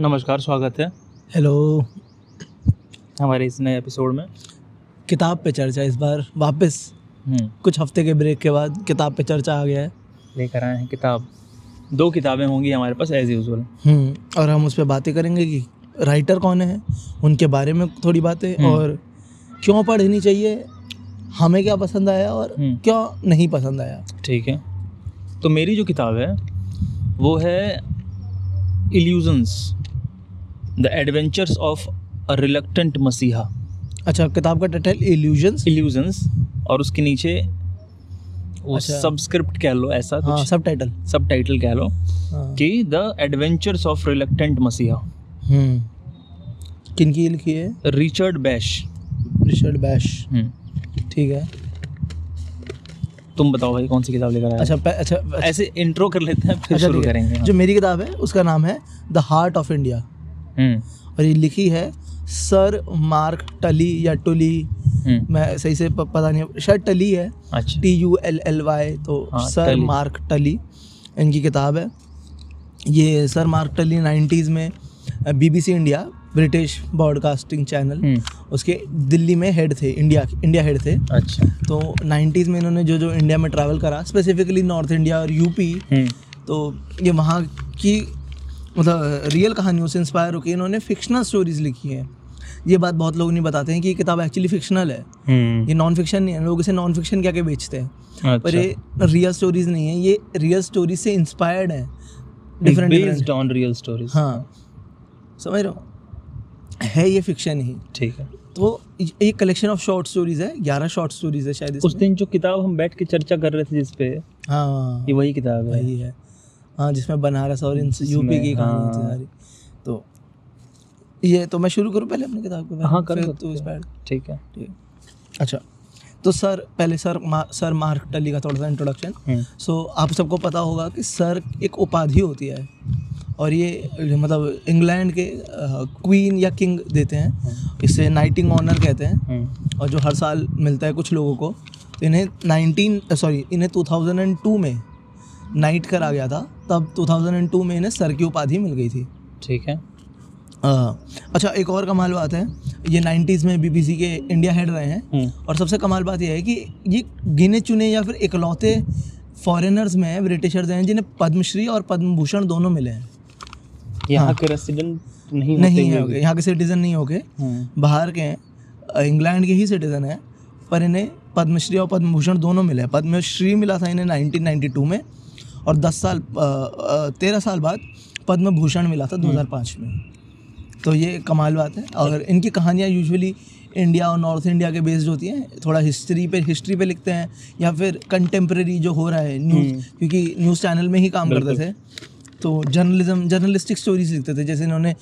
नमस्कार स्वागत है। हेलो हमारे इस नए एपिसोड में। किताब पे चर्चा इस बार वापस। हम्म, कुछ हफ़्ते के ब्रेक के बाद किताब पे चर्चा आ गया है। लेकर आए हैं किताब। दो किताबें होंगी हमारे पास एज यूजल हम्म, और हम उस पर बातें करेंगे कि राइटर कौन है उनके बारे में थोड़ी बातें हम्म। और क्यों पढ़नी चाहिए हमें क्या पसंद आया और। क्यों नहीं पसंद आया। ठीक है। तो मेरी जो किताब है वो है illusions the adventures of a reluctant messiah अच्छा किताब का टाइटल इल्यूजन्स इल्यूजन्स और उसके नीचे वो अच्छा। सबस्क्रिप्ट कह लो ऐसा हाँ कुछ। सब टाइटल सब टाइटल कह लो हाँ। कि द एडवेंचर्स ऑफ़ रिलक्टेंट मसीहा किन की लिखी है? रिचर्ड बैश रिचर्ड बैश ठीक है। तुम बताओ भाई कौन सी किताब लेकर आए अच्छा अच्छा अच्छा, ऐसे इंट्रो कर लेते हैं फिर अच्छा, शुरू करेंगे हाँ। जो मेरी किताब है उसका नाम है द हार्ट ऑफ़ इंडिया और ये लिखी है सर मार्क टली या टुली। हम्म, मैं सही से पता नहीं शायद टली है। अच्छा। T U L L Y तो हाँ, सर। मार्क टली इनकी किताब है। ये सर मार्क टली नाइन्टीज़ में BBC India British Broadcasting channel hmm, उसके दिल्ली में हेड थे इंडिया इंडिया हेड थे। अच्छा। तो नाइन्टीज़ में इन्होंने जो जो इंडिया में ट्रैवल करा स्पेसिफिकली नॉर्थ इंडिया और यूपी हम्म, तो ये वहाँ की मतलब रियल कहानियों से इंस्पायर होकर इन्होंने फिक्शनल स्टोरीज लिखी हैं। ये बात बहुत लोग नहीं बताते हैं कि ये किताब एक्चुअली फिक्शनल है। हम्म, ये नॉन फिक्शन नहीं है। लोग इसे नॉन फिक्शन क्या के बेचते हैं? अच्छा। पर ये रियल स्टोरीज नहीं है। ये रियल स्टोरीज से इंस्पायर्ड है। Different based on real stories हाँ। समझ रहे हो? है ये फिक्शन ही। ठीक है। तो ये कलेक्शन ऑफ़ शॉर्ट स्टोरीज है। ग्यारह शॉर्ट स्टोरीज है शायद उस दिन जो किताब हम बैठ के चर्चा कर रहे थे जिसपे हाँ। ये वही किताब है। वही है। हाँ जिसमें बनारस और इन यूपी की कहानी थी हाँ। सारी। तो ये तो मैं शुरू करूँ पहले अपनी किताब के हाँ, कर सकते इस। पर ठीक है। ठीक। है अच्छा तो सर पहले सर मा, सर मार्क टली का थोड़ा सा इंट्रोडक्शन हम्म, सो आप सबको पता होगा कि सर एक उपाधि होती है और ये मतलब इंग्लैंड के क्वीन या किंग देते हैं। इसे नाइटिंग ऑनर कहते हैं। हम्म, और जो हर साल मिलता है कुछ लोगों को तो इन्हें 19 सॉरी इन्हें 2002 में नाइट करा गया था तब 2002 में इन्हें सर की उपाधि मिल गई थी। ठीक है। अ, अच्छा एक और कमाल बात है ये 90s में बीबीसी के इंडिया हेड रहे हैं हम्म, और सबसे कमाल बात यह है कि ये गिने चुने या फिर इकलौते फॉरेनर्स में ब्रिटिशर्स हैं जिन्हें पद्मश्री और पद्म भूषण दोनों मिले हैं। यहाँ हाँ। के रेसिडेंट नहीं नहीं होते है यहाँ के सिटीजन नहीं होके हम्म, बाहर के हैं इंग्लैंड के ही सिटीजन हैं पर इन्हें पद्मश्री और पद्म भूषण दोनों मिले हैं। पद्मश्री मिला था इन्हें 1992 में और 10 साल तेरह साल बाद पद्म भूषण मिला था 2005 में। तो ये कमाल बात है। और इनकी कहानियाँ यूजुअली इंडिया और नॉर्थ इंडिया के बेस्ड होती हैं। थोड़ा हिस्ट्री पे हिस्ट्री पे लिखते हैं या फिर कंटेम्प्रेरी जो हो रहा है न्यूज़ हम्म। क्योंकि न्यूज़ चैनल में ही काम करते थे। तो जर्नलिज्म जर्नलिस्टिक स्टोरीज लिखते थे जैसे इन्होंने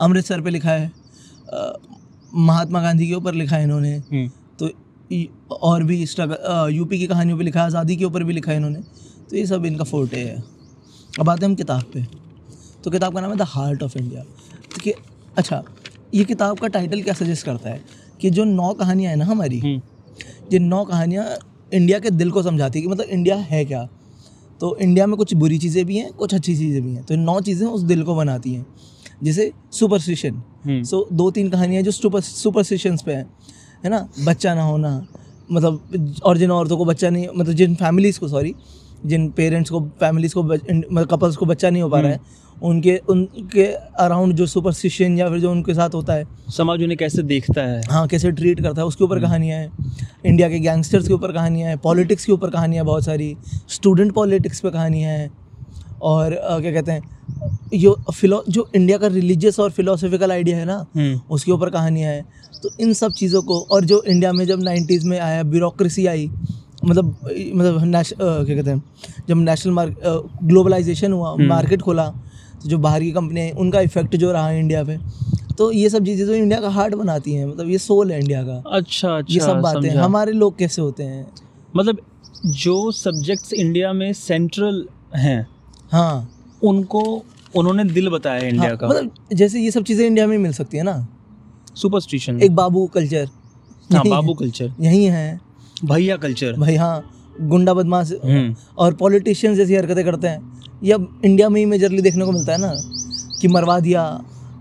अमृतसर पे लिखा है अ, महात्मा गांधी के ऊपर लिखा है इन्होंने। हम्म, और भी स्ट्रगल यूपी की कहानियों पे लिखा है आज़ादी के ऊपर भी लिखा है इन्होंने। तो ये सब इनका फोर्टे है। अब आते हैं हम किताब पे। तो किताब का नाम है द हार्ट ऑफ़ इंडिया तो कि अच्छा ये किताब का टाइटल क्या सजेस्ट करता है? कि जो नौ कहानियाँ हैं ना हमारी हम्म, ये नौ कहानियाँ इंडिया के दिल को समझाती है कि मतलब इंडिया है क्या? तो इंडिया में कुछ बुरी चीज़ें भी हैं कुछ अच्छी चीज़ें भी हैं। तो नौ चीज़ें उस दिल को बनाती हैं। जैसे सुपरस्टिशन हम्म, सो दो तीन कहानियाँ जो सुपर सुपरस्टिशंस पे हैं। है ना? बच्चा ना होना मतलब और जिन औरतों को बच्चा नहीं मतलब जिन फैमिलीज़ को सॉरी जिन पेरेंट्स को फैमिलीज़ को मतलब कपल्स को बच्चा नहीं हो पा रहा है उनके उनके अराउंड जो सुपरस्टिशन या फिर जो उनके साथ होता है। समाज उन्हें कैसे देखता है? हाँ कैसे ट्रीट करता है उसके ऊपर कहानियाँ हैं। इंडिया के गैंगस्टर्स के ऊपर कहानियाँ हैं पॉलिटिक्स के ऊपर कहानियाँ बहुत सारी स्टूडेंट पॉलिटिक्स पर कहानियाँ हैं और अ, क्या कहते हैं यो फिलो जो इंडिया का रिलीजियस और फिलोसफिकल आइडिया है ना हम्म, उसके ऊपर कहानियाँ हैं। तो इन सब चीज़ों को और जो इंडिया में जब नाइन्टीज़ में आया ब्यूरोक्रेसी आई मतलब मतलब नेश क्या कहते हैं जब नेशनल मार्क ग्लोबलाइजेशन हुआ हम्म। मार्केट खोला तो जो बाहर की कंपनियाँ हैं उनका इफ़ेक्ट जो रहा इंडिया पे तो ये सब चीज़ें तो इंडिया का हार्ट बनाती हैं मतलब ये सोल है इंडिया का। अच्छा अच्छा ये सब बातें। हमारे लोग कैसे होते हैं? मतलब जो सब्जेक्ट्स इंडिया में सेंट्रल हैं हाँ। उनको उन्होंने दिल बताया इंडिया हाँ, का। मतलब जैसे ये सब चीज़ें इंडिया में मिल सकती है ना। सुपरस्टिशन एक बाबू कल्चर हाँ बाबू कल्चर यही है। भैया कल्चर भाई हाँ गुंडा बदमाश हम्म। और पॉलिटिशियंस जैसी हरकतें करते हैं। ये अब इंडिया में ही मेजरली देखने को मिलता है ना कि मरवा दिया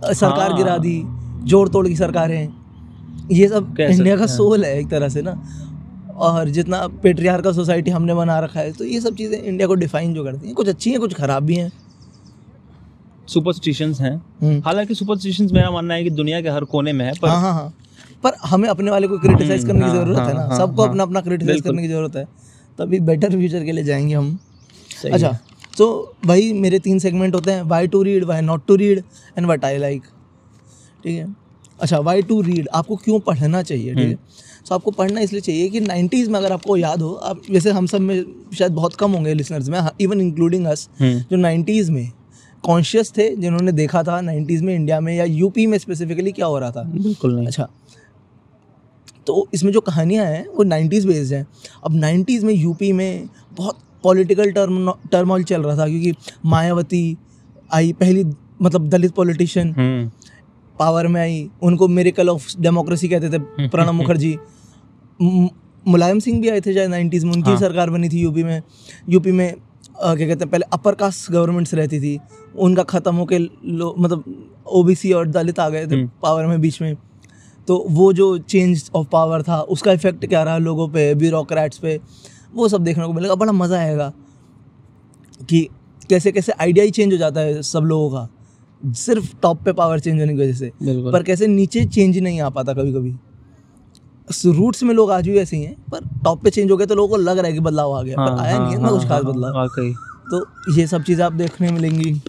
सरकार हाँ। गिरा दी जोड़ तोड़ की सरकारें। ये सब इंडिया का सोल है एक तरह से ना। और जितना पेट्रियार का सोसाइटी हमने बना रखा है तो ये सब चीज़ें इंडिया को डिफाइन जो करती हैं। कुछ अच्छी हैं कुछ ख़राब भी हैं। सुपरस्टिशंस हैं। हम्म। हालाँकि सुपरस्टिशंस मेरा मानना है कि दुनिया के हर कोने में है पर हाँ हाँ हाँ। पर हमें अपने वाले को क्रिटिसाइज हम्म, करने की हाँ, ज़रूरत है हाँ, ना। सबको। अपना अपना क्रिटिसाइज करने की ज़रूरत है। तभी बेटर फ्यूचर के लिए जाएँगे हम। अच्छा। तो भाई मेरे तीन सेगमेंट होते हैं। Why to read why not to read and what I like ठीक है? अच्छा वाई टू रीड आपको क्यों पढ़ना चाहिए? ठीक है? सो आपको पढ़ना इसलिए चाहिए कि 90s में अगर आपको याद हो आप वैसे हम सब में शायद बहुत कम होंगे लिसनर्स में इवन इंक्लूडिंग अस हम्म, जो 90s में कॉन्शियस थे जिन्होंने देखा था 90s में इंडिया में या यूपी में स्पेसिफिकली क्या हो रहा था। बिल्कुल नहीं। अच्छा तो इसमें जो कहानियाँ हैं वो 90s बेस्ड हैं। अब 90s में यूपी में बहुत पॉलिटिकल टर्म टर्मोल चल रहा था क्योंकि मायावती आई पहली मतलब दलित पॉलिटिशियन हम्म, पावर में आई उनको मेरिकल ऑफ़ डेमोक्रेसी कहते थे प्रणब मुखर्जी। मुलायम सिंह भी आए थे शायद 90s में उनकी हाँ। सरकार बनी थी यूपी में। यूपी में क्या कहते हैं पहले अपर कास्ट गवर्नमेंट्स रहती थी उनका ख़त्म होके लो मतलब ओबीसी और दलित आ गए थे हम्म। पावर में बीच में। तो वो जो चेंज ऑफ़ पावर था उसका इफ़ेक्ट क्या रहा लोगों पे ब्यूरोक्रेट्स पे? वो सब देखने को मिलेगा बड़ा मज़ा आएगा कि कैसे कैसे आइडिया ही चेंज हो जाता है सब लोगों का। सिर्फ़ टॉप पे पावर चेंज होने की वजह से। पर कैसे नीचे चेंज नहीं आ पाता कभी कभी रूट्स में लोग आज भी ऐसे ही हैं पर टॉप पे चेंज हो गया तो लोगों को लग रहा है कि बदलाव आ गया हाँ, पर आया हाँ, नहीं है ना हाँ, कुछ खास हाँ, बदलाव। वाकई। तो ये सब चीज़ें आप देखने मिलेंगी।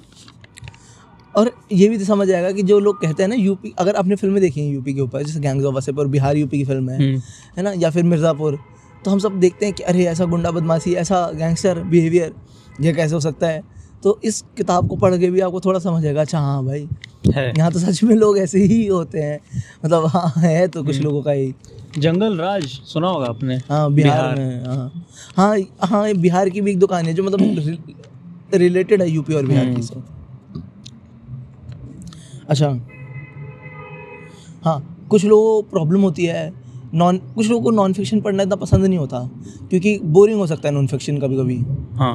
और ये भी तो समझ आएगा कि जो लोग कहते हैं ना यूपी अगर आपने फ़िल्में देखी हैं यूपी के ऊपर जैसे gangs of Wasseypur Bihar UP की फ़िल्म है हम्म, है ना या फिर मिर्ज़ापुर तो हम सब देखते हैं कि अरे ऐसा गुंडा बदमाशी ऐसा गैंगस्टर बिहेवियर ये कैसे हो सकता है? तो इस किताब को पढ़ के भी आपको थोड़ा समझ आएगा अच्छा हाँ भाई यहाँ तो सच में लोग ऐसे ही होते हैं। मतलब हाँ है तो कुछ लोगों का ही। जंगल राज सुना होगा आपने? हाँ बिहार में हाँ। हाँ हाँ बिहार की भी एक दुकान है जो मतलब रिलेटेड है यूपी और बिहार की से अच्छा। हाँ कुछ लोगों को प्रॉब्लम होती है। नॉन कुछ लोगों को नॉन फिक्शन पढ़ना इतना पसंद नहीं होता क्योंकि बोरिंग हो सकता है नॉन फिक्शन कभी कभी हाँ।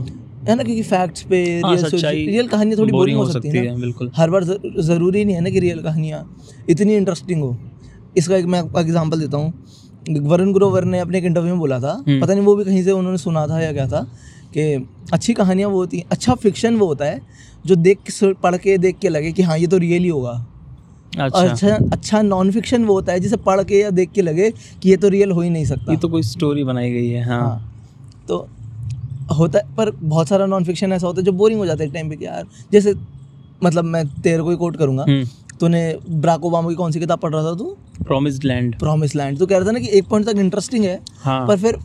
है ना? क्योंकि फैक्ट्स पे हाँ, रियल रियल कहानी थोड़ी बोरिंग हो सकती है बिल्कुल। हर बार ज़रूरी नहीं है ना कि रियल कहानियाँ इतनी इंटरेस्टिंग हो। इसका एक मैं आपको एग्जांपल देता हूँ। वरुण ग्रोवर ने अपने एक इंटरव्यू में बोला था। हम्म। पता नहीं वो भी कहीं से उन्होंने सुना था या क्या था कि अच्छी कहानियाँ वो होती हैं। अच्छा फिक्शन वो होता है जो देख के पढ़ के देख के लगे कि हाँ ये तो रियल ही होगा। अच्छा। अच्छा अच्छा नॉन फिक्शन वो होता है जिसे पढ़ के या देख के लगे कि ये तो रियल हो ही नहीं सकता। ये तो कोई स्टोरी बनाई गई है हाँ। हाँ। तो होता है पर बहुत सारा नॉन फिक्शन ऐसा होता है जो बोरिंग हो जाता है टाइम पे कि यार जैसे मतलब मैं तेरे को ही कोट करूँगा। तूने ब्राक ओबामा की कौन सी किताब पढ़ रहा था तू? प्रॉमिस्ड लैंड प्रॉमिस लैंड तो कह रहा था ना कि एक पॉइंट तक इंटरेस्टिंग है हाँ। पर फिर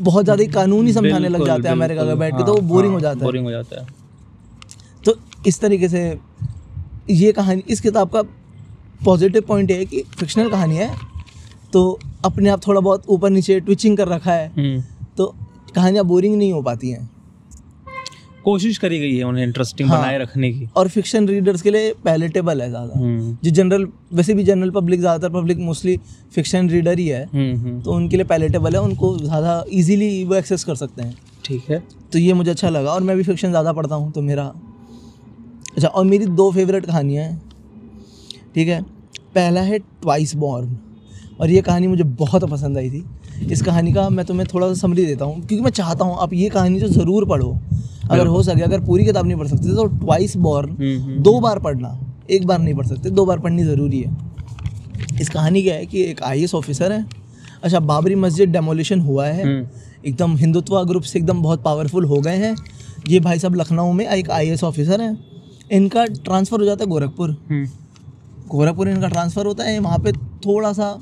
बहुत ज़्यादा ही कानूनी समझाने लग जाते हैं अमेरिका का बैठ के तो वो हाँ, बोरिंग हाँ, हो जाता है। बोरिंग हो जाता है। तो इस तरीके से ये कहानी इस किताब का पॉजिटिव पॉइंट ये है कि फिक्शनल कहानी है तो अपने आप थोड़ा बहुत ऊपर नीचे ट्विचिंग कर रखा है। हम्म, कहानियाँ बोरिंग नहीं हो पाती हैं। कोशिश करी गई है उन्हें इंटरेस्टिंग हाँ। बनाए रखने की। और फिक्शन रीडर्स के लिए पैलेटेबल है ज़्यादा। हम्म, जो जनरल वैसे भी जनरल पब्लिक ज़्यादातर पब्लिक मोस्टली फिक्शन रीडर ही है। हम्म, हम्म, तो उनके लिए पैलेटेबल है उनको ज़्यादा इजीली वो एक्सेस कर सकते हैं। ठीक है। तो ये मुझे अच्छा लगा और मैं भी फिक्शन ज़्यादा पढ़ता हूँ तो मेरा अच्छा और मेरी दो फेवरेट कहानियाँ हैं। ठीक है? पहला है ट्वाइस बॉर्न और ये कहानी मुझे बहुत पसंद आई थी। इस कहानी का मैं तुम्हें थोड़ा सा समरी देता हूँ क्योंकि मैं चाहता हूँ आप ये कहानी तो ज़रूर पढ़ो। अगर हो सके अगर पूरी किताब नहीं पढ़ सकते तो ट्वाइस बॉर्न हम्म, हम्म, दो बार पढ़ना एक बार नहीं पढ़ सकते दो बार पढ़नी ज़रूरी है। इस कहानी क्या है कि एक आई ऑफिसर है। अच्छा बाबरी मस्जिद डेमोलिशन हुआ है। हम्म, एकदम हिंदुत्व ग्रुप से एकदम बहुत पावरफुल हो गए हैं। ये भाई साहब लखनऊ में एक आईएएस ऑफिसर हैं। इनका ट्रांसफ़र हो जाता है गोरखपुर। हम्म, गोरखपुर इनका ट्रांसफ़र होता है। वहाँ पे थोड़ा सा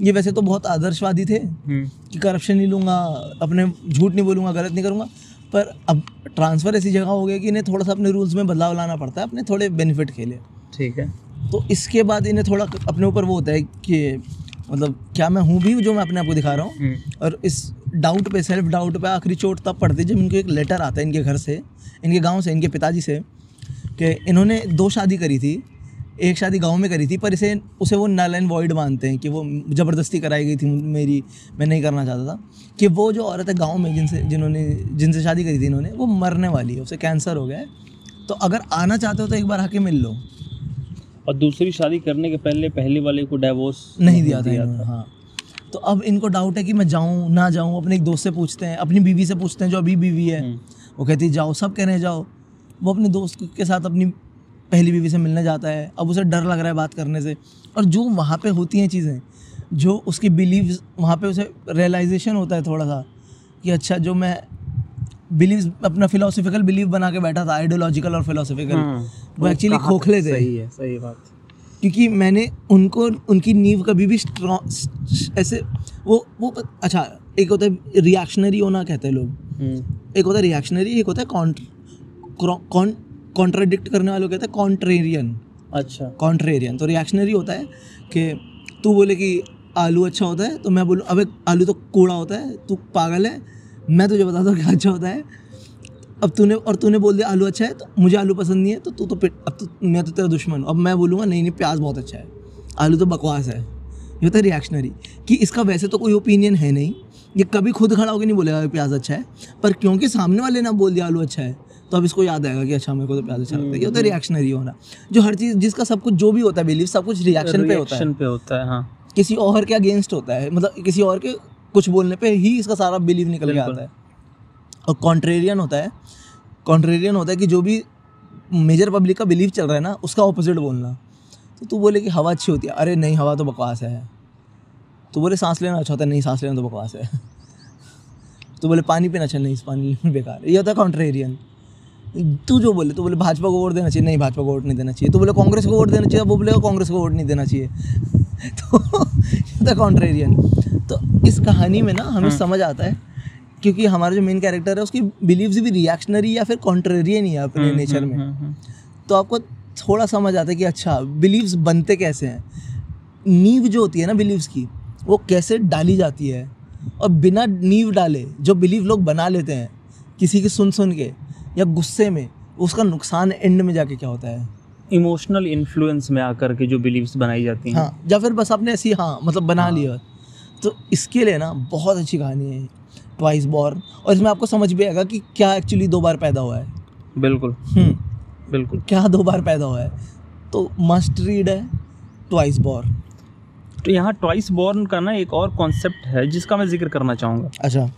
ये वैसे तो बहुत आदर्शवादी थे हम्म, कि करप्शन नहीं लूँगा अपने झूठ नहीं बोलूँगा गलत नहीं करूँगा। पर अब ट्रांसफ़र ऐसी जगह हो गया कि इन्हें थोड़ा सा अपने रूल्स में बदलाव लाना पड़ता है अपने थोड़े बेनिफिट के लिए। ठीक है। तो इसके बाद इन्हें थोड़ा अपने ऊपर वो होता है कि मतलब क्या मैं हूँ भी जो मैं अपने आप को दिखा रहा हूँ? हम्म, और इस डाउट पे सेल्फ डाउट पे आखिरी चोट तब पड़ती है जब इनको एक लेटर आता है इनके घर से इनके गाँव से इनके पिताजी से कि इन्होंने दो शादी करी थी। एक शादी गाँव में करी थी पर इसे उसे वो नल एंड वॉइड मानते हैं कि वो ज़बरदस्ती कराई गई थी मेरी मैं नहीं करना चाहता था। कि वो जो औरत है गाँव में जिनसे जिन्होंने जिनसे शादी करी थी इन्होंने वो मरने वाली है उसे कैंसर हो गया है। तो अगर आना चाहते हो तो एक बार आके मिल लो। और दूसरी शादी करने के पहले पहले वाले को डाइवोर्स नहीं दिया था इन्होंने, हाँ। तो अब इनको डाउट है कि मैं जाऊँ ना जाऊँ अपने एक दोस्त से पूछते हैं अपनी बीवी से पूछते हैं जो अभी बीवी है। हम्म। वो कहती जाओ सब कह रहे जाओ। वो अपने दोस्त के साथ अपनी पहली बीवी से मिलने जाता है अब उसे डर लग रहा है बात करने से और जो वहाँ पे होती हैं चीज़ें जो उसकी बिलीव वहाँ पे उसे रियलाइजेशन होता है थोड़ा सा कि अच्छा जो मैं बिलीव अपना फिलोसफिकल बिलीव बना के बैठा था आइडियोलॉजिकल और फिलोसफिकल हम्म। वो एक्चुअली खोखले थे सही है सही बात क्योंकि मैंने उनको उनकी नींव कभी भी स्ट्रॉन्ग ऐसे वो वो अच्छा एक होता है रिएक्शनरी होना कहते हैं लोग हम्म। एक होता है रिएक्शनरी एक होता है कॉन्ट कॉन्ट्राडिक्ट करने वालों कहते हैं कॉन्ट्रेरियन अच्छा। कॉन्ट्रेरियन तो रिएक्शनरी होता है कि तू बोले कि आलू अच्छा होता है तो मैं बोलूँ अबे आलू तो कूड़ा होता है तू पागल है मैं तुझे बताता हूँ क्या अच्छा होता है। अब तूने और तूने बोल दिया आलू अच्छा है तो मुझे आलू पसंद नहीं है तो तू तो पिट अब तो मैं तो तेरा दुश्मन हूँ। अब मैं बोलूँगा नहीं नहीं प्याज बहुत अच्छा है आलू तो बकवास है। ये होता है रिएक्शनरी कि इसका वैसे तो कोई ओपिनियन है नहीं। ये कभी खुद खड़ा होकर नहीं बोलेगा प्याज अच्छा है पर क्योंकि सामने वाले ना बोल दिया आलू अच्छा है तो अब इसको याद आएगा कि अच्छा मेरे को तो प्याज अच्छा लगता है। ये होता है रिएक्शनरी होना। जो हर चीज़ जिसका सब कुछ जो भी होता है बिलीव सब कुछ रिएक्शन पे होता है। पे होता है हाँ। किसी और के अगेंस्ट होता है। मतलब किसी और के कुछ बोलने पे ही इसका सारा बिलीव निकल के आता है। और कॉन्ट्रेरियन होता है। कॉन्ट्रेरियन होता है कि जो भी मेजर पब्लिक का बिलीव चल रहा है ना उसका ऑपोजिट बोलना। तो तू बोले कि हवा अच्छी होती है। अरे नहीं हवा तो बकवास है। तो बोले सांस लेना अच्छा होता है नहीं सांस लेना तो बकवास है। तो बोले पानी पीना अच्छा नहीं इस पानी बेकार। ये होता है कॉन्ट्रेरियन तू जो बोले तो बोले भाजपा को वोट देना चाहिए। नहीं भाजपा को वोट नहीं देना चाहिए। तो बोले कांग्रेस को वोट देना चाहिए वो बोलेगा कांग्रेस को वोट नहीं देना चाहिए। तो द कॉन्ट्रेरियन तो इस कहानी में ना हमें समझ आता है क्योंकि हमारा जो मेन कैरेक्टर है उसकी बिलीव्स भी रिएक्शनरी या फिर कॉन्ट्रेरियन ही है अपने नेचर में। हम्म, हम्म। तो आपको थोड़ा समझ आता है कि अच्छा बिलीव्स बनते कैसे हैं? नींव जो होती है ना बिलीव्स की वो कैसे डाली जाती है? और बिना नींव डाले जो बिलीव लोग बना लेते हैं किसी की सुन सुन के या गुस्से में उसका नुकसान एंड में जाके क्या होता है? इमोशनल इन्फ्लुएंस में आकर के जो बिलीव्स बनाई जाती हैं। हाँ या फिर बस आपने ऐसी हाँ मतलब बना हाँ। लिया। तो इसके लिए ना बहुत अच्छी कहानी है ट्वाइस बॉर्न और इसमें आपको समझ भी आएगा कि क्या एक्चुअली दो बार पैदा हुआ है। बिल्कुल। हम्म, बिल्कुल। क्या दो बार पैदा हुआ है। तो मस्ट रीड है ट्वाइस बॉर्न तो यहाँ ट्वाइस बॉर्न का ना एक और कॉन्सेप्ट है जिसका मैं ज़िक्र करना चाहूँगा। अच्छा।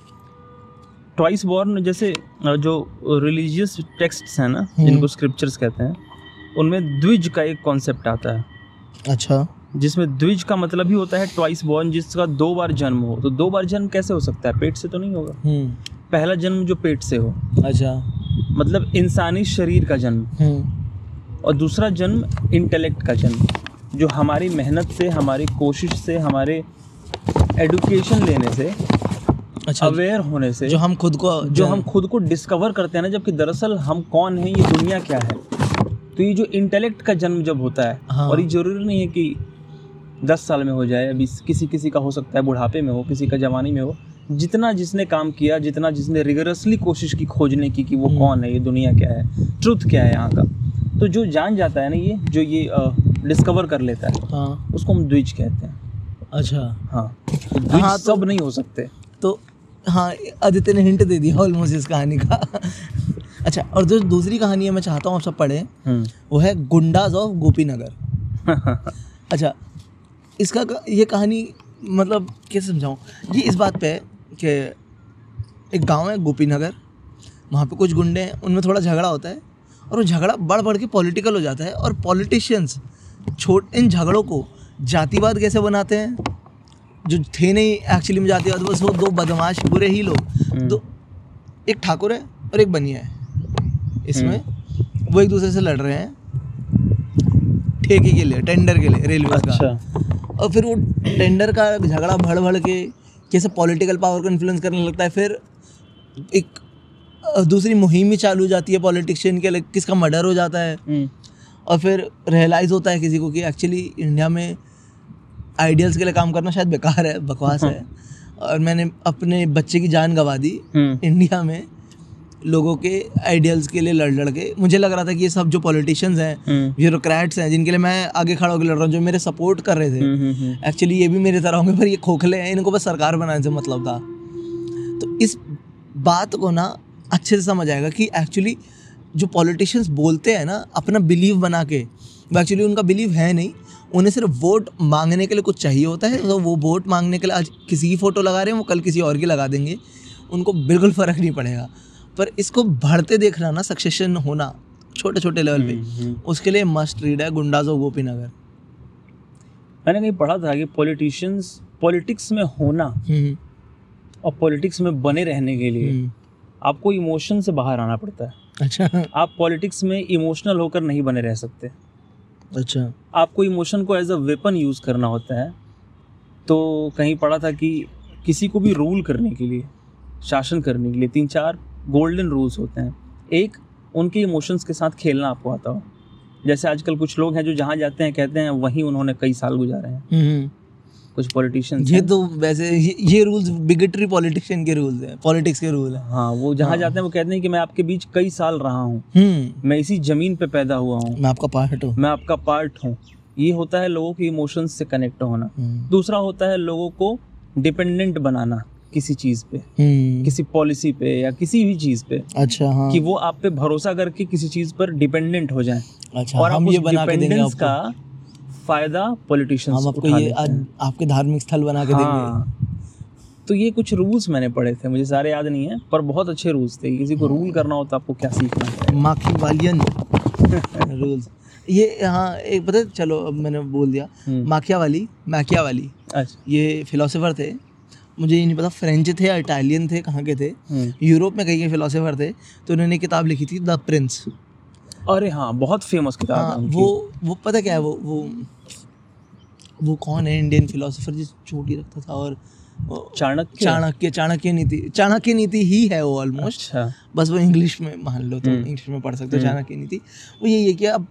ट्वाइस बॉर्न जैसे जो रिलीजियस टेक्स्ट्स हैं ना हम्म। जिनको स्क्रिप्चर्स कहते हैं उनमें द्विज का एक कॉन्सेप्ट आता है। अच्छा। जिसमें द्विज का मतलब ही होता है ट्वाइस बॉर्न जिसका दो बार जन्म हो। तो दो बार जन्म कैसे हो सकता है? पेट से तो नहीं होगा। हम्म। पहला जन्म जो पेट से हो। अच्छा। मतलब इंसानी शरीर का जन्म। हम्म। और दूसरा जन्म इंटेलेक्ट का जन्म। जो हमारी मेहनत से हमारी कोशिश से हमारे एडुकेशन लेने से अच्छा अवेयर होने से जो हम खुद को जो हम खुद को डिस्कवर करते हैं ना जबकि दरअसल हम कौन हैं ये दुनिया क्या है? तो ये जो इंटेलेक्ट का जन्म जब होता है हाँ। और ये ज़रूरी नहीं है कि दस साल में हो जाए अभी किसी किसी का हो सकता है बुढ़ापे में हो किसी का जवानी में हो जितना जिसने काम किया जितना जिसने रिगरसली कोशिश की खोजने की कि वो हम्म। कौन है ये दुनिया क्या है ट्रुथ क्या है यहाँ का तो जो जान जाता है ना ये जो ये डिस्कवर कर लेता है हाँ। उसको हम द्विज कहते हैं। अच्छा। हाँ। तो हाँ, तो- सब नहीं हो सकते। तो हाँ आदित्य ने हिंट दे दिया ऑलमोस्ट इस कहानी का। अच्छा और जो दूसरी कहानी है मैं चाहता हूँ आप सब पढ़ें हम्म। वो है गुंडाज ऑफ़ गोपीनगर। अच्छा इसका ये कहानी मतलब कैसे समझाऊँ? ये इस बात पे है कि एक गाँव है गोपीनगर वहाँ पे कुछ गुंडे हैं उनमें थोड़ा झगड़ा होता है और वो झगड़ा बढ़ बढ़ के पॉलिटिकल हो जाता है और पॉलिटिशियंस छोट इन झगड़ों को जातिवाद कैसे बनाते हैं? जो थे नहीं एक्चुअली में जातिवाद बस वो दो बदमाश बुरे ही लोग। दो एक ठाकुर है और एक बनिया है। इसमें वो एक दूसरे से लड़ रहे हैं ठेके के लिए टेंडर के लिए रेलवे अच्छा। का और फिर वो टेंडर का झगड़ा भड़ भड़ के कैसे पॉलिटिकल पावर को इन्फ्लुएंस करने लगता है फिर एक दूसरी मुहिम ही चालू हो जाती है पॉलिटिशियन के लिए किसका मर्डर हो जाता है। हम्म। और फिर रियलाइज़ होता है किसी को कि एक्चुअली इंडिया में आइडियल्स के लिए काम करना शायद बेकार है बकवास है। और मैंने अपने बच्चे की जान गंवा दी हम्म। इंडिया में लोगों के आइडियल्स के लिए लड़ लड़ के। मुझे लग रहा था कि ये सब जो पॉलिटिशियंस हैं हम्म, ब्यूरोक्रेट्स हैं जिनके लिए मैं आगे खड़ा होकर लड़ रहा हूँ जो मेरे सपोर्ट कर रहे थे। हम्म, हम्म। एक्चुअली ये भी मेरे तरह होंगे पर ये खोखले हैं इनको बस सरकार बनाने से मतलब था। तो इस बात को ना अच्छे से समझ आएगा कि एक्चुअली जो पॉलिटिशियंस बोलते हैं ना अपना बिलीव बना के वो एक्चुअली उनका बिलीव है नहीं। उन्हें सिर्फ़ वोट मांगने के लिए कुछ चाहिए होता है तो वो वोट मांगने के लिए आज किसी की फ़ोटो लगा रहे हैं वो कल किसी और की लगा देंगे। उनको बिल्कुल फ़र्क नहीं पड़ेगा। पर इसको बढ़ते देखना ना सक्सेशन होना छोटे छोटे लेवल पे हम्म, हम्म। उसके लिए मस्ट रीड है गुंडाजो गोपी नगर मैंने कहीं पढ़ा था कि पॉलिटिशियंस पॉलिटिक्स में होना हम्म, और पॉलिटिक्स में बने रहने के लिए आपको इमोशन से बाहर आना पड़ता है। अच्छा। आप पॉलिटिक्स में इमोशनल होकर नहीं बने रह सकते। अच्छा। आपको इमोशन को एज अ वेपन यूज़ करना होता है। तो कहीं पढ़ा था कि किसी को भी रूल करने के लिए शासन करने के लिए तीन चार गोल्डन रूल्स होते हैं। एक उनके इमोशंस के साथ खेलना आपको आता हो। जैसे आजकल कुछ लोग हैं जो जहाँ जाते हैं कहते हैं वहीं उन्होंने कई साल गुजारे हैं। हम्म। कुछ पॉलिटिशियंस ये तो वैसे ये, ये रूल्स बिगेटरी पॉलिटिशियन के रूल्स हैं पॉलिटिक्स के रूल हैं। हाँ वो जहाँ हाँ। जाते हैं वो कहते हैं कि मैं आपके बीच कई साल रहा हूँ। हम्म। मैं इसी ज़मीन पे पैदा हुआ हूँ। मैं आपका पार्ट हूँ। मैं आपका पार्ट हूँ। ये होता है लोगों के इमोशंस से कनेक्ट होना। हम्म, दूसरा होता है लोगों को डिपेंडेंट बनाना किसी चीज़ पे हम्म, किसी पॉलिसी पे या किसी भी चीज़ पे अच्छा हाँ। कि वो आप पे भरोसा करके किसी चीज़ पर डिपेंडेंट हो जाए। अच्छा और हम उस ये बना के देंगे आपको। का फ़ायदा पॉलिटिशियंस हम आपको ये आज आपके धार्मिक स्थल बना के हाँ, देंगे तो ये कुछ रूल्स मैंने पढ़े थे मुझे सारे याद नहीं है पर बहुत अच्छे रूल्स थे। किसी को। रूल करना हो तो आपको क्या सीखना है? माखीवालियन रूल्स ये हाँ एक पता है चलो अब मैंने बोल दिया। हम्म, माखियावाली मैकियावाली अच्छा। ये फिलोसोफर थे। मुझे ये नहीं पता फ्रेंच थे या इटालियन थे कहाँ के थे? हम्म। यूरोप में कहीं के फिलोसोफर थे तो उन्होंने किताब लिखी थी द प्रिंस अरे हाँ बहुत फ़ेमस किताब हाँ वो वो पता क्या है वो वो वो कौन है इंडियन फिलोसोफर जिस चोटी रखता था और चाणक्य? चाणक्य चाणक्य नीति चाणक्य नीति ही है वो ऑलमोस्ट अच्छा। बस वो इंग्लिश में मान लो तो हम्म। इंग्लिश में पढ़ सकते हो हम्म। चाणक्य नीति। वो यही है कि अब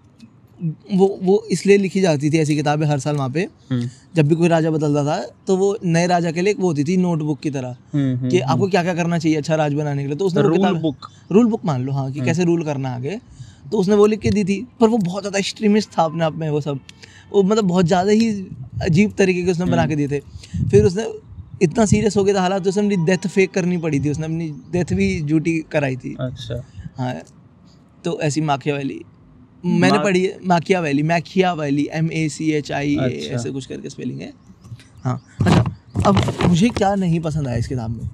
वो वो इसलिए लिखी जाती थी ऐसी किताबें हर साल वहाँ पे हम्म, जब भी कोई राजा बदलता था तो वो नए राजा के लिए एक वो होती थी नोटबुक की तरह हम्म, हम्म, कि आपको क्या क्या करना चाहिए अच्छा राज बनाने के लिए तो उसने रूल बुक रूल बुक मान लो हाँ कि कैसे रूल करना आगे। तो उसने वो लिख के दी थी। पर वो बहुत ज़्यादा एक्सट्रीमिस्ट था अपने आप में वो सब। वो मतलब बहुत ज़्यादा ही अजीब तरीके के उसने बना के दिए थे। फिर उसने इतना सीरियस हो गया था हालात तो उसने अपनी डेथ फेक करनी पड़ी थी। उसने अपनी डेथ भी ड्यूटी कराई थी। अच्छा। हाँ तो ऐसी माखिया वैली। मैंने पढ़ी है Machiavelli Machiavelli M A C H I A. ऐसे कुछ करके स्पेलिंग है। हाँ अच्छा अब मुझे क्या नहीं पसंद आया इस किताब में?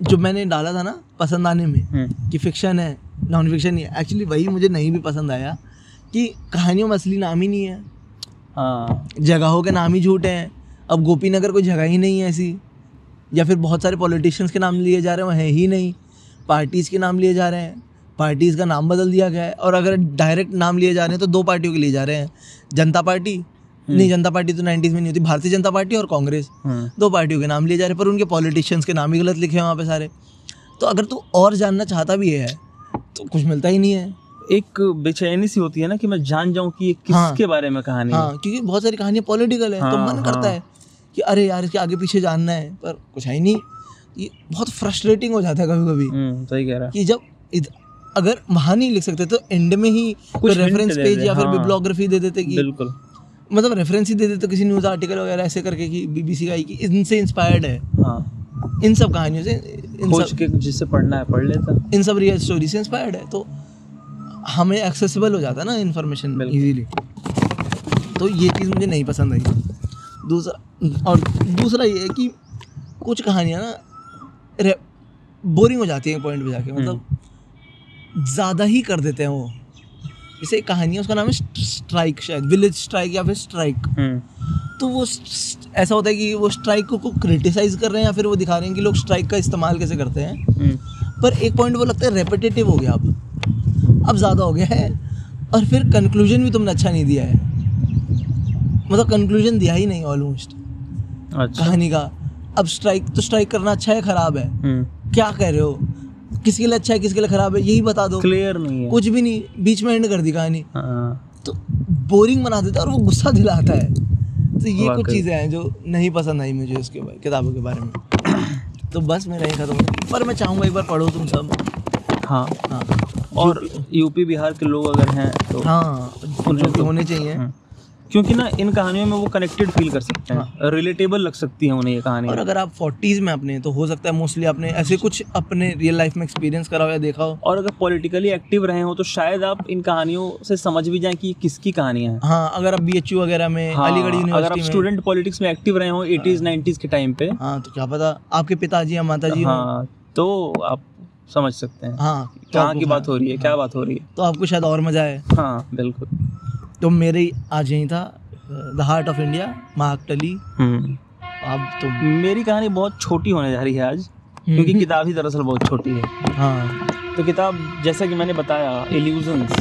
जो मैंने डाला था ना पसंद आने में हम्म, कि फिक्शन है नॉन फिक्शन नहीं है। एक्चुअली वही मुझे नहीं भी पसंद आया कि कहानियों में असली नाम ही नहीं है। हाँ। जगहों के नाम ही झूठे हैं। अब गोपी नगर कोई जगह ही नहीं है ऐसी। या फिर बहुत सारे पॉलिटिशियंस के नाम लिए जा रहे हैं वो हैं ही नहीं। पार्टीज़ के नाम लिए जा रहे हैं। पार्टीज़ का नाम बदल दिया गया है। और अगर डायरेक्ट नाम लिए जा रहे हैं तो दो पार्टियों के लिए जा रहे हैं। जनता पार्टी? नहीं जनता पार्टी तो नाइन्टीज़ में नहीं होती। भारतीय जनता पार्टी और कांग्रेस। हम्म, दो पार्टियों के नाम लिए जा रहे हैं पर उनके पॉलिटिशियंस के नाम ही गलत लिखे हैं वहाँ पे सारे। तो अगर तू और जानना चाहता भी है तो कुछ मिलता ही नहीं है। एक बेचैनी सी होती है ना कि मैं जान जाऊँ कि ये किसके हाँ। बारे में कहानी है। हाँ क्योंकि बहुत सारी कहानियाँ पॉलिटिकल है तो हाँ, मन करता हाँ। है कि अरे यार इसके आगे पीछे जानना है पर कुछ है ही नहीं। ये बहुत फ्रस्ट्रेटिंग हो जाता है कभी कभी हम्म, सही कह रहा है। कि जब इध- अगर वहाँ नहीं लिख सकते तो एंड में ही कुछ रेफरेंस पेज या फिर हाँ। बिब्लोग्राफी दे देते कि बिल्कुल। मतलब रेफरेंस ही दे देते किसी न्यूज़ आर्टिकल वगैरह ऐसे करके कि बीबीसी का कि इनसे इंस्पायर्ड है। हाँ। इन सब कहानियों से इन खोज सब के जिससे पढ़ना है पढ़ लेता। इन सब रियल स्टोरी से इंस्पायर्ड है तो हमें एक्सेसिबल हो जाता है ना इन्फॉर्मेशन। इजीली तो ये चीज़ मुझे नहीं पसंद आई। दूसरा और दूसरा ये है कि कुछ कहानियाँ ना बोरिंग हो जाती हैं पॉइंट पे जाके मतलब ज़्यादा ही कर देते हैं वो। जैसे एक कहानी है उसका नाम है स्ट्राइक शायद विलेज स्ट्राइक या फिर स्ट्राइक। हम्म, तो वो ऐसा होता है कि वो स्ट्राइक को क्रिटिसाइज कर रहे हैं या फिर वो दिखा रहे हैं कि लोग स्ट्राइक का इस्तेमाल कैसे करते हैं। हम्म, पर एक पॉइंट वो लगता है रेपिटेटिव हो गया अब। अब ज़्यादा हो गया है और फिर कंक्लूजन भी तुमने अच्छा नहीं दिया है। मतलब कंक्लूजन दिया ही नहीं ऑलमोस्ट अच्छा। कहानी का। अब स्ट्राइक तो स्ट्राइक करना अच्छा है ख़राब है। हम्म, क्या कह रहे हो? किसके लिए अच्छा है किसके लिए ख़राब है यही बता दो। क्लियर नहीं है। कुछ भी नहीं बीच में एंड कर दी कहानी। हाँ, तो बोरिंग बना देता है और वो गुस्सा दिलाता है। तो ये कुछ चीज़ें हैं जो नहीं पसंद आई मुझे उसके बारे किताबों के बारे में। तो बस मेरा ही खत्म हो पर मैं चाहूँगा एक बार पढ़ो तुम सब। हाँ। हाँ। और यूपी बिहार के लोग अगर हैं तो हाँ उन होने चाहिए। हम्म। क्योंकि ना इन कहानियों में वो कनेक्टेड फील कर सकते हैं। रिलेटेबल लग सकती है उन्हें ये कहानी और अगर आप फोर्टीज में अपने तो हो सकता है मोस्टली आपने ऐसे कुछ अपने रियल लाइफ में एक्सपीरियंस करा हो या देखा हो। और अगर पॉलिटिकली एक्टिव रहे हो तो शायद आप इन कहानियों से समझ भी जाएँ कि ये किसकी कहानियाँ हैं। हाँ अगर आप बीएचयू वगैरह में हाँ, अलीगढ़ अगर आप यूनिवर्सिटी में स्टूडेंट पॉलिटिक्स में एक्टिव रहे हो एटीज नाइन्टीज के टाइम पे। हाँ तो क्या पता आपके पिताजी या माता जी हाँ तो आप समझ सकते हैं। हाँ तो कहाँ की बात हो रही है। क्या बात हो रही है। तो आपको शायद और मज़ा आए। हाँ बिल्कुल। तो मेरे आज यही था the heart of India Mark Tully hmm. अब तो मेरी कहानी बहुत छोटी होने जा रही है आज क्योंकि किताब ही दरअसल बहुत छोटी है। हाँ। तो किताब जैसा कि मैंने बताया illusions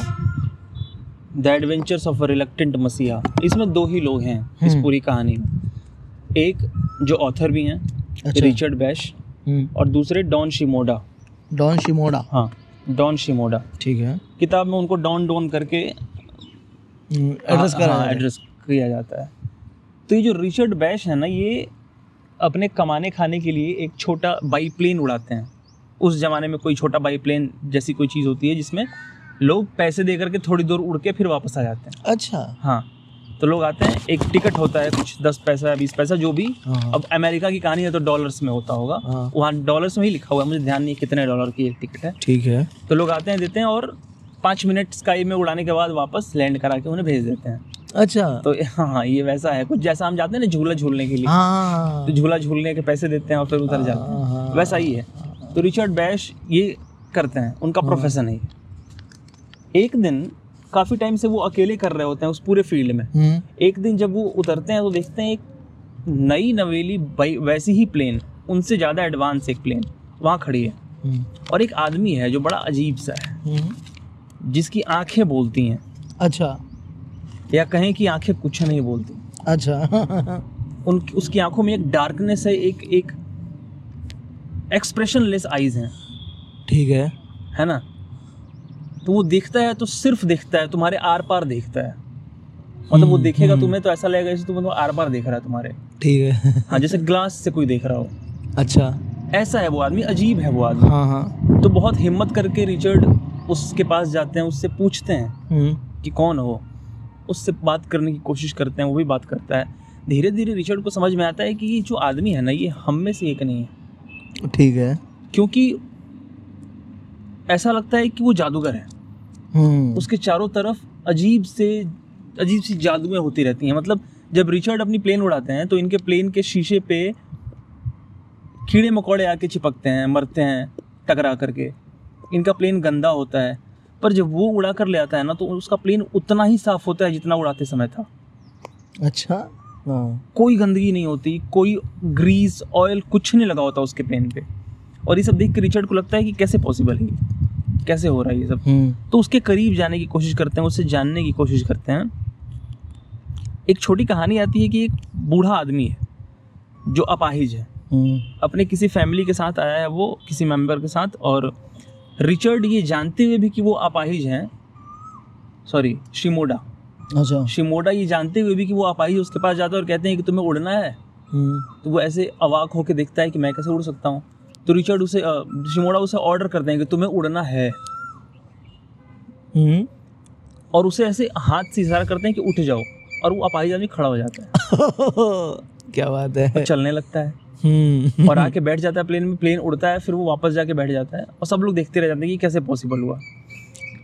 the adventures of a reluctant messiah इसमें दो ही लोग हैं इस हम्म। पूरी कहानी में। एक जो ऑथर भी हैं अच्छा। रिचर्ड बैश हम्म, और दूसरे डॉन शिमोडा डॉन शिमोडा हाँ डॉन शिमोडा ठीक है। किताब में उनको डॉन डॉन करके एड्रेस करा हाँ, एड्रेस किया जाता है। तो ये जो रिचर्ड बैश है ना ये अपने कमाने खाने के लिए एक छोटा बाई प्लेन उड़ाते हैं। उस ज़माने में कोई छोटा बाई प्लेन जैसी कोई चीज़ होती है जिसमें लोग पैसे दे करके थोड़ी दूर उड़ के फिर वापस आ जाते हैं। अच्छा। हाँ तो लोग आते हैं एक टिकट होता है कुछ दस पैसा या बीस पैसा जो भी। हाँ अब अमेरिका की कहानी है तो डॉलर्स में होता होगा। हाँ। वहाँ डॉलर्स में ही लिखा हुआ है मुझे ध्यान नहीं है कितने डॉलर की एक टिकट है। ठीक है। तो लोग आते हैं देते हैं और पाँच मिनट स्काई में उड़ाने के बाद वापस लैंड करा के उन्हें भेज देते हैं। अच्छा। तो हाँ हाँ ये वैसा है। कुछ जैसा हम जाते हैं ना झूला झूलने के लिए। हाँ। तो झूला झूलने के पैसे देते हैं और फिर उतर जाते हैं। हाँ, वैसा ही है। तो रिचर्ड बैश ये करते हैं। उनका प्रोफेशन है एक दिन काफ़ी टाइम से वो अकेले कर रहे होते हैं उस पूरे फ़ील्ड में। हम्म, एक दिन जब वो उतरते हैं तो देखते हैं एक नई नवेली वैसी ही प्लेन। उनसे ज़्यादा एडवांस एक प्लेन। वहाँ खड़ी है। हम्म, और एक आदमी है जो बड़ा अजीब सा है। हम्म, जिसकी आँखें बोलती हैं। अच्छा। या कहें कि आँखें कुछ नहीं बोलती। अच्छा। उन उसकी आँखों में एक डार्कनेस है एक एक एक्सप्रेशनलेस आईज हैं। ठीक है। है ना? तो वो देखता है तो सिर्फ़ देखता है तुम्हारे आर पार देखता है। मतलब वो हम्म, देखेगा हम्म। तुम्हें तो ऐसा लगेगा जैसे तुम मतलब आर पार देख रहा है तुम्हारे। ठीक है। हाँ जैसे ग्लास से कोई देख रहा हो। अच्छा। ऐसा है वो आदमी अजीब है वो आदमी। हाँ हाँ। तो बहुत हिम्मत करके रिचर्ड उसके पास जाते हैं उससे पूछते हैं हम्म, कि कौन हो। उससे बात करने की कोशिश करते हैं वो भी बात करता है। धीरे धीरे रिचर्ड को समझ में आता है कि ये जो आदमी है ना ये हम में से एक नहीं है। ठीक है। क्योंकि ऐसा लगता है कि वो जादूगर है। हम्म, उसके चारों तरफ़ अजीब से अजीब सी जादुएँ होती रहती हैं। मतलब जब रिचर्ड अपनी प्लेन उड़ाते हैं तो इनके प्लेन के शीशे पे कीड़े मकोड़े आके चिपकते हैं मरते हैं टकरा करके। इनका प्लेन गंदा होता है। पर जब वो उड़ा कर ले आता है ना तो उसका प्लेन उतना ही साफ़ होता है जितना उड़ाते समय था। अच्छा हाँ। कोई गंदगी नहीं होती कोई ग्रीस ऑयल कुछ नहीं लगा होता उसके प्लेन पे। और ये सब देख के रिचर्ड को लगता है कि कैसे पॉसिबल है ये? कैसे हो रहा है ये सब? हम्म, तो उसके करीब जाने की कोशिश करते हैं उससे जानने की कोशिश करते हैं। एक छोटी कहानी आती है कि एक बूढ़ा आदमी है जो अपाहिज है। हम्म, अपने किसी फैमिली के साथ आया है वो किसी मेंबर के साथ और रिचर्ड ये जानते हुए भी कि वो अपाहिज हैं। Sorry Shimoda. अच्छा। शिमोडा ये जानते हुए भी कि वो अपाहिज उसके पास जाता है और कहते हैं कि तुम्हें उड़ना है। हम्म, तो वो ऐसे अवाक होकर देखता है कि मैं कैसे उड़ सकता हूँ। तो रिचर्ड उसे शिमोडा उसे ऑर्डर करते हैं कि तुम्हें उड़ना है। हम्म, और उसे ऐसे हाथ से इशारा करते हैं कि उठ जाओ। और वो अपाहिज आदमी खड़ा हो जाता है। क्या बात है। चलने लगता है। और आके बैठ जाता है प्लेन में प्लेन उड़ता है फिर वो वापस जाके बैठ जाता है। और सब लोग देखते रह जाते हैं कि कैसे पॉसिबल हुआ।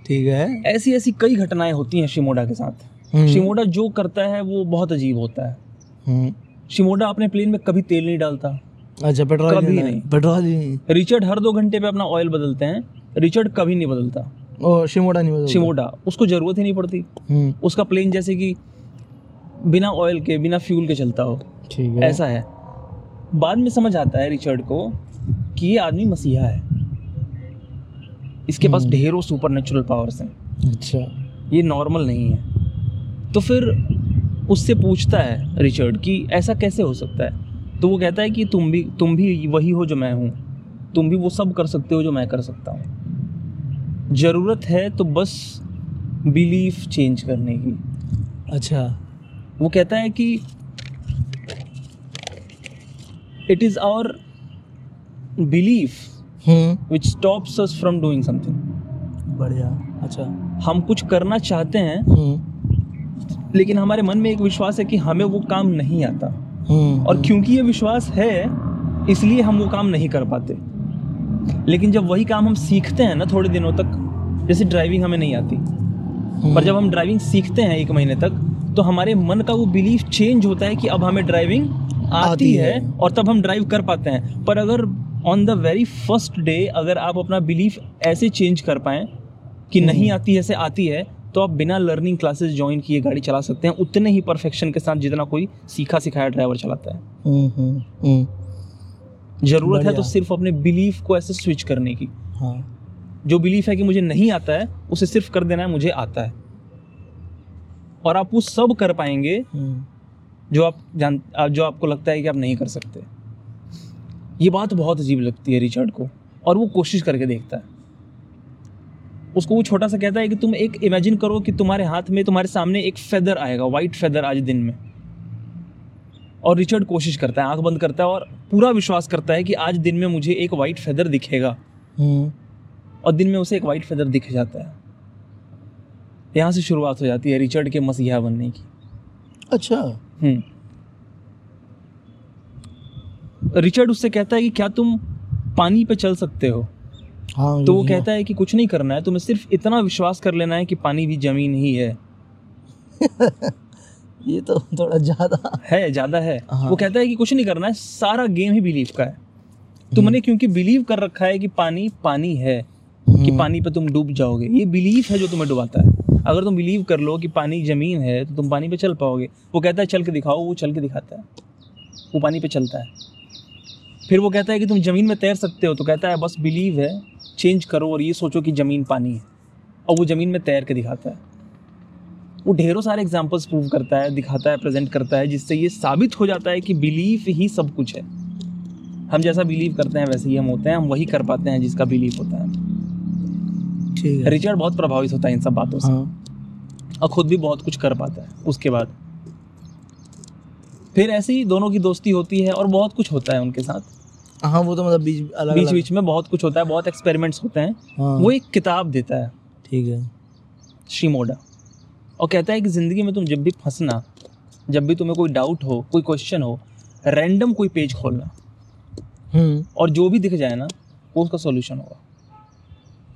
ठीक है। ऐसी ऐसी कई घटनाएँ होती हैं शिमोडा के साथ। हम्म, शिमोडा जो करता है वो बहुत अजीब होता है। हम्म, शिमोडा अपने प्लेन में कभी तेल नहीं डालता। अच्छा पेट्रोल कभी नहीं। पेट्रोल नहीं। रिचर्ड हर दो घंटे पे अपना ऑयल बदलते हैं। रिचर्ड कभी नहीं बदलता। ओ शिमोड़ा नहीं बदल शिमोडा। उसको ज़रूरत ही नहीं पड़ती। हम्म, उसका प्लेन जैसे कि बिना ऑयल के बिना फ्यूल के चलता हो। ठीक है। ऐसा है। बाद में समझ आता है रिचर्ड को कि ये आदमी मसीहा है। इसके पास हम्म। ढेरों सुपर नेचुरल पावर्स हैं। अच्छा। ये नॉर्मल नहीं है। तो फिर उससे पूछता है रिचर्ड कि ऐसा कैसे हो सकता है? तो वो कहता है कि तुम भी तुम भी वही हो जो मैं हूँ। तुम भी वो सब कर सकते हो जो मैं कर सकता हूँ। ज़रूरत है तो बस बिलीफ चेंज करने की। अच्छा। वो कहता है कि it is our belief which us from doing something बढ़िया अच्छा। हम कुछ करना चाहते हैं हम्म लेकिन हमारे मन में एक विश्वास है कि हमें वो काम नहीं आता। हम्म और क्योंकि ये विश्वास है इसलिए हम वो काम नहीं कर पाते। लेकिन जब वही काम हम सीखते हैं ना थोड़े दिनों तक जैसे ड्राइविंग हमें नहीं आती। हम्म। पर जब हम ड्राइविंग सीखते हैं एक महीने तक तो हमारे मन का वो बिलीफ चेंज होता है कि अब हमें ड्राइविंग आती, है। और तब हम ड्राइव कर पाते हैं। पर अगर on the very first day अगर आप अपना बिलीफ ऐसे चेंज कर पाएँ कि हम्म। नहीं आती है से आती है तो आप बिना लर्निंग क्लासेस ज्वाइन किए गाड़ी चला सकते हैं। उतने ही परफेक्शन के साथ जितना कोई सीखा सिखाया ड्राइवर चलाता है। हम्म हम्म ज़रूरत है तो सिर्फ़ अपने बिलीफ को ऐसे स्विच करने की। हाँ। जो बिलीफ है कि मुझे नहीं आता है उसे सिर्फ़ कर देना है मुझे आता है। और आप वो सब कर पाएँगे जो आप जान आप- जो आपको लगता है कि आप नहीं कर सकते। ये बात बहुत अजीब लगती है रिचर्ड को और वो कोशिश करके देखता है। उसको वो छोटा सा कहता है कि तुम एक इमेजिन करो कि तुम्हारे हाथ में तुम्हारे सामने एक फेदर आएगा वाइट फेदर आज दिन में। और रिचर्ड कोशिश करता है आँख बंद करता है और पूरा विश्वास करता है कि आज दिन में मुझे एक वाइट फेदर दिखेगा। हम्म। और दिन में उसे एक वाइट फेदर दिख जाता है। यहाँ से शुरुआत हो जाती है रिचर्ड के मसीहा बनने की। अच्छा। हम्म। रिचर्ड उससे कहता है कि क्या तुम पानी पे चल सकते हो? हाँ तो वो कहता है कि कुछ नहीं करना है तुम्हें सिर्फ़ इतना विश्वास कर लेना है कि पानी भी ज़मीन ही है। ये तो थोड़ा ज़्यादा। है ज़्यादा है। हाँ। वो कहता है कि कुछ नहीं करना है सारा गेम ही बिलीव का है। तुमने क्योंकि बिलीव कर रखा है कि पानी पानी है कि हम्म, पानी पे तुम डूब जाओगे ये बिलीफ है जो तुम्हें डुबाता है। अगर तुम बिलीव कर लो कि पानी ज़मीन है तो तुम पानी पे चल पाओगे। वो कहता है, चल के दिखाओ। वो चल के दिखाता है। वो पानी पे चलता है। फिर वो कहता है कि तुम ज़मीन में तैर सकते हो तो कहता है, बस बिलीव है चेंज करो और ये सोचो कि ज़मीन पानी है। और वो ज़मीन में तैर के दिखाता है। वो ढेरों सारे एग्जाम्पल्स प्रूव करता है, दिखाता है प्रेजेंट करता है, जिससे ये साबित हो जाता है कि बिलीफ ही सब कुछ है। हम जैसा बिलीव करते हैं, वैसे ही हम होते हैं, हम वही कर पाते हैं जिसका बिलीफ होता है। रिचर्ड बहुत प्रभावित होता है इन सब बातों से। हाँ। और खुद भी बहुत कुछ कर पाता है उसके बाद। फिर ऐसे ही दोनों की दोस्ती होती है और बहुत कुछ होता है उनके साथ। हाँ वो तो मतलब बीच अलग बीच बीच में बहुत कुछ होता है बहुत एक्सपेरिमेंट्स होते हैं। हाँ। वो एक किताब देता है। ठीक है। श्रीमोडा और कहता है कि ज़िंदगी में तुम जब भी फंसना जब भी तुम्हें कोई डाउट हो कोई क्वेश्चन हो रैंडम कोई पेज खोलना। हम्म। और जो भी दिख जाए ना वो उसका सोल्यूशन होगा।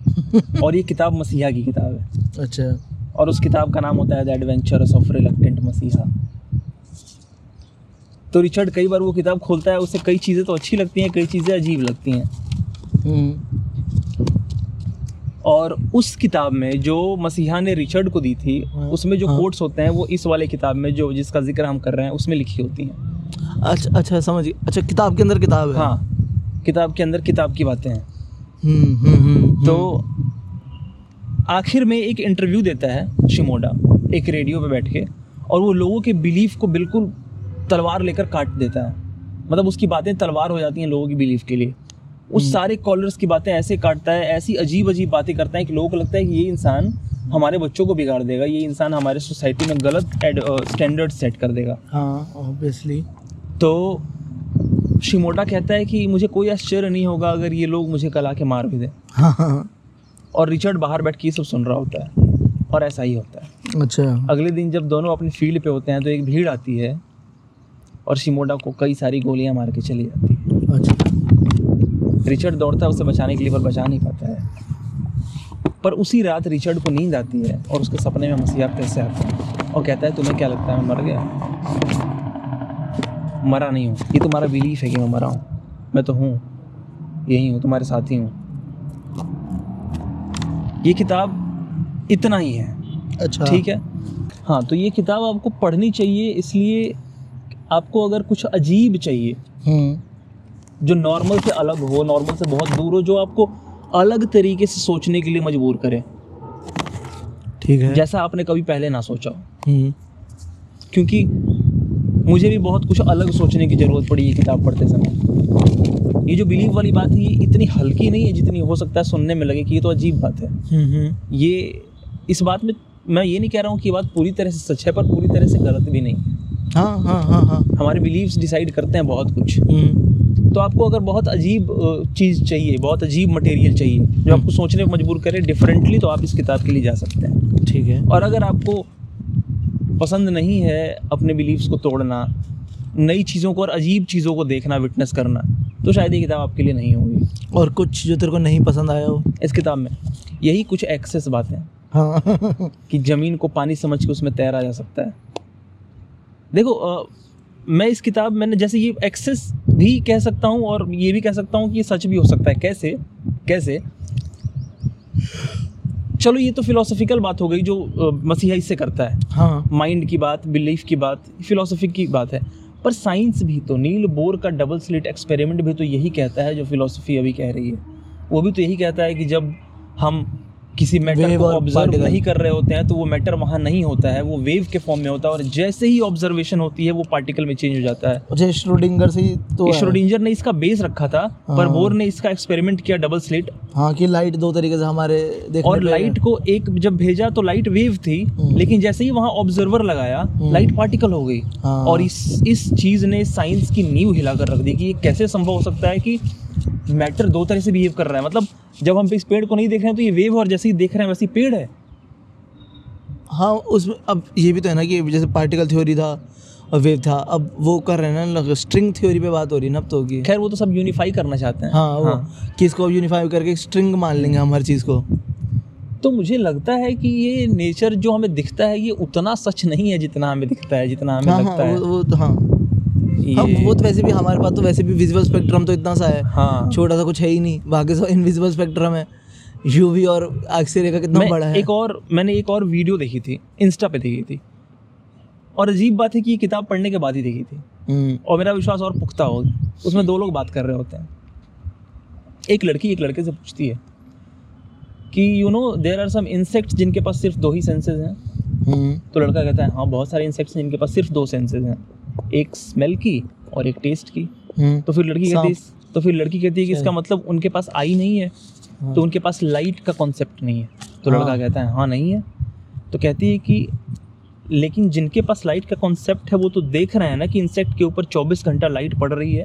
और ये किताब मसीहा की किताब है। अच्छा। और उस किताब का नाम होता है द एडवेंचरस ऑफ़ रिलक्टेंट मसीहा। तो रिचर्ड कई बार वो किताब खोलता है उसे कई चीज़ें तो अच्छी लगती हैं कई चीज़ें अजीब लगती हैं। हम्म। और उस किताब में जो मसीहा ने रिचर्ड को दी थी हाँ, उसमें जो हाँ। कोट्स होते हैं वो इस वाले किताब में जो जिसका ज़िक्र हम कर रहे हैं उसमें लिखी होती हैं। अच्छा अच्छा समझिए अच्छा किताब के अंदर किताब है। हाँ किताब के अंदर किताब की बातें हैं। तो आखिर में एक इंटरव्यू देता है शिमोडा एक रेडियो पे बैठ के और वो लोगों के बिलीफ को बिल्कुल तलवार लेकर काट देता है। मतलब उसकी बातें तलवार हो जाती हैं लोगों की बिलीफ के लिए। उस सारे कॉलर्स की बातें ऐसे काटता है ऐसी अजीब अजीब बातें करता है कि लोगों को लगता है कि ये इंसान हमारे बच्चों को बिगाड़ देगा ये इंसान हमारे सोसाइटी में गलत स्टैंडर्ड सेट कर देगा। हाँ ऑब्वियसली तो शिमोटा कहता है कि मुझे कोई आश्चर्य नहीं होगा अगर ये लोग मुझे कल आके मार भी दें। हाँ। हाँ और रिचर्ड बाहर बैठ के ये सब सुन रहा होता है और ऐसा ही होता है। अच्छा। अगले दिन जब दोनों अपनी फ़ील्ड पे होते हैं तो एक भीड़ आती है और शिमोडा को कई सारी गोलियाँ मार के चली जाती है। अच्छा। रिचर्ड दौड़ता है उसे बचाने के लिए पर बचा नहीं पाता है। पर उसी रात रिचर्ड को नींद आती है और उसके सपने में मसीहा फिर से आता है और कहता है तुम्हें क्या लगता है मैं मर गया? मरा नहीं हूँ। ये तुम्हारा बिलीफ है कि मैं मरा हूँ। मैं तो हूँ। यही हूँ तुम्हारे साथ ही हूँ। ये किताब इतना ही है। अच्छा। ठीक है? हाँ तो ये किताब आपको पढ़नी चाहिए इसलिए आपको अगर कुछ अजीब चाहिए हम्म। जो नॉर्मल से अलग हो नॉर्मल से बहुत दूर हो जो आपको अलग तरीके से सोचने के लिए मजबूर करे। ठीक है। जैसा आपने कभी पहले ना सोचा हो। हम्म। क्योंकि मुझे भी बहुत कुछ अलग सोचने की ज़रूरत पड़ी ये किताब पढ़ते समय। ये जो बिलीव वाली बात है ये इतनी हल्की नहीं है जितनी हो सकता है सुनने में लगे कि ये तो अजीब बात है। हम्म हम्म। ये इस बात में मैं ये नहीं कह रहा हूँ कि ये बात पूरी तरह से सच है पर पूरी तरह से गलत भी नहीं। हाँ हाँ हाँ हाँ। हमारे बिलीव्स डिसाइड करते हैं बहुत कुछ। हम्म। तो आपको अगर बहुत अजीब चीज़ चाहिए बहुत अजीब मटेरियल चाहिए जो आपको सोचने को मजबूर करे डिफरेंटली तो आप इस किताब के लिए जा सकते हैं। ठीक है। और अगर आपको पसंद नहीं है अपने बिलीव्स को तोड़ना नई चीज़ों को और अजीब चीज़ों को देखना विटनेस करना तो शायद ये किताब आपके लिए नहीं होगी। और कुछ जो तेरे को नहीं पसंद आया हो? इस किताब में यही कुछ एक्सेस बातें हैं। कि ज़मीन को पानी समझ के उसमें तैरा जा सकता है। देखो अ, मैं इस किताब मैंने जैसे ये एक्सेस भी कह सकता हूँ और ये भी कह सकता हूँ कि ये सच भी हो सकता है। कैसे? कैसे? चलो ये तो फिलोसफिकल बात हो गई जो मसीहा इससे करता है। हाँ। माइंड की बात बिलीफ की बात फिलोसफी की बात है। पर साइंस भी तो नील बोर का डबल स्लिट एक्सपेरिमेंट भी तो यही कहता है जो फिलोसफी अभी कह रही है। वो भी तो यही कहता है कि जब हम किसी मैटर को ऑब्ज़र्व नहीं कर रहे होते हैं तो वो मैटर वहाँ नहीं होता है वो वेव के फॉर्म में होता है और जैसे ही ऑब्जर्वेशन होती है वो पार्टिकल में चेंज हो जाता है अच्छा श्रोडिंगर से तो। श्रोडिंजर ने इसका बेस रखा था पर हाँ। बोर ने इसका एक्सपेरिमेंट किया डबल स्लिट हाँ कि लाइट दो तरीके से हमारे देखने और लाइट को एक जब भेजा तो लाइट वेव थी हम्म। लेकिन जैसे ही वहाँ ऑब्जर्वर लगाया लाइट पार्टिकल हो गई हाँ। और इस इस चीज़ ने साइंस की नींव हिलाकर रख दी कि ये कैसे संभव हो सकता है कि मैटर दो तरह से बिहेव कर रहा है। मतलब जब हम इस पेड़ को नहीं देख रहे हैं तो ये वेव और जैसे ही देख रहे हैं वैसे ही पेड़ है। हाँ उसमें अब ये भी तो है ना कि जैसे पार्टिकल थ्योरी था और वेव था अब वो कर रहे हैं ना स्ट्रिंग थ्योरी पे बात हो रही है ना अब तो होगी खैर वो तो सब यूनिफाई करना चाहते हैं। हाँ वो कि इसको यूनिफाई करके स्ट्रिंग मान लेंगे हम हर चीज़ को। तो मुझे लगता है कि ये नेचर जो हमें दिखता है ये उतना सच नहीं है जितना हमें दिखता है जितना हमें हाँ लगता हाँ है। वो, वो तो हाँ। हाँ वो तो वैसे भी हमारे पास तो वैसे भी विजुअल स्पेक्ट्रम तो इतना सा है। हाँ। छोटा सा कुछ है ही नहीं। बाकी सब इनविजिबल स्पेक्ट्रम है। यूवी और एक्सरे का कितना बड़ा है। एक और मैंने एक और वीडियो देखी थी इंस्टा पे देखी थी। और अजीब बात है कि ये किताब पढ़ने के बाद ही देखी थी। हम्म, और मेरा विश्वास और पुख्ता हो उसमें दो लोग बात कर रहे होते हैं। एक लड़की एक लड़के से पूछती है कि you know there are some insects जिनके पास सिर्फ़ दो ही सेंसेस हैं। हम्म, तो लड़का कहता है हाँ बहुत सारे इंसेक्ट्स हैं जिनके पास सिर्फ़ दो सेंसेस हैं। एक स्मेल की और एक टेस्ट की। हम्म, तो फिर लड़की कहती है तो फिर लड़की कहती है कि इसका मतलब उनके पास आई नहीं है। हाँ। तो उनके पास लाइट का कॉन्सेप्ट नहीं है। तो लड़का हाँ। कहता है हाँ नहीं है। तो कहती है कि लेकिन जिनके पास लाइट का कॉन्सेप्ट है वो तो देख रहे हैं ना कि इंसेक्ट के ऊपर 24 घंटा लाइट पड़ रही है।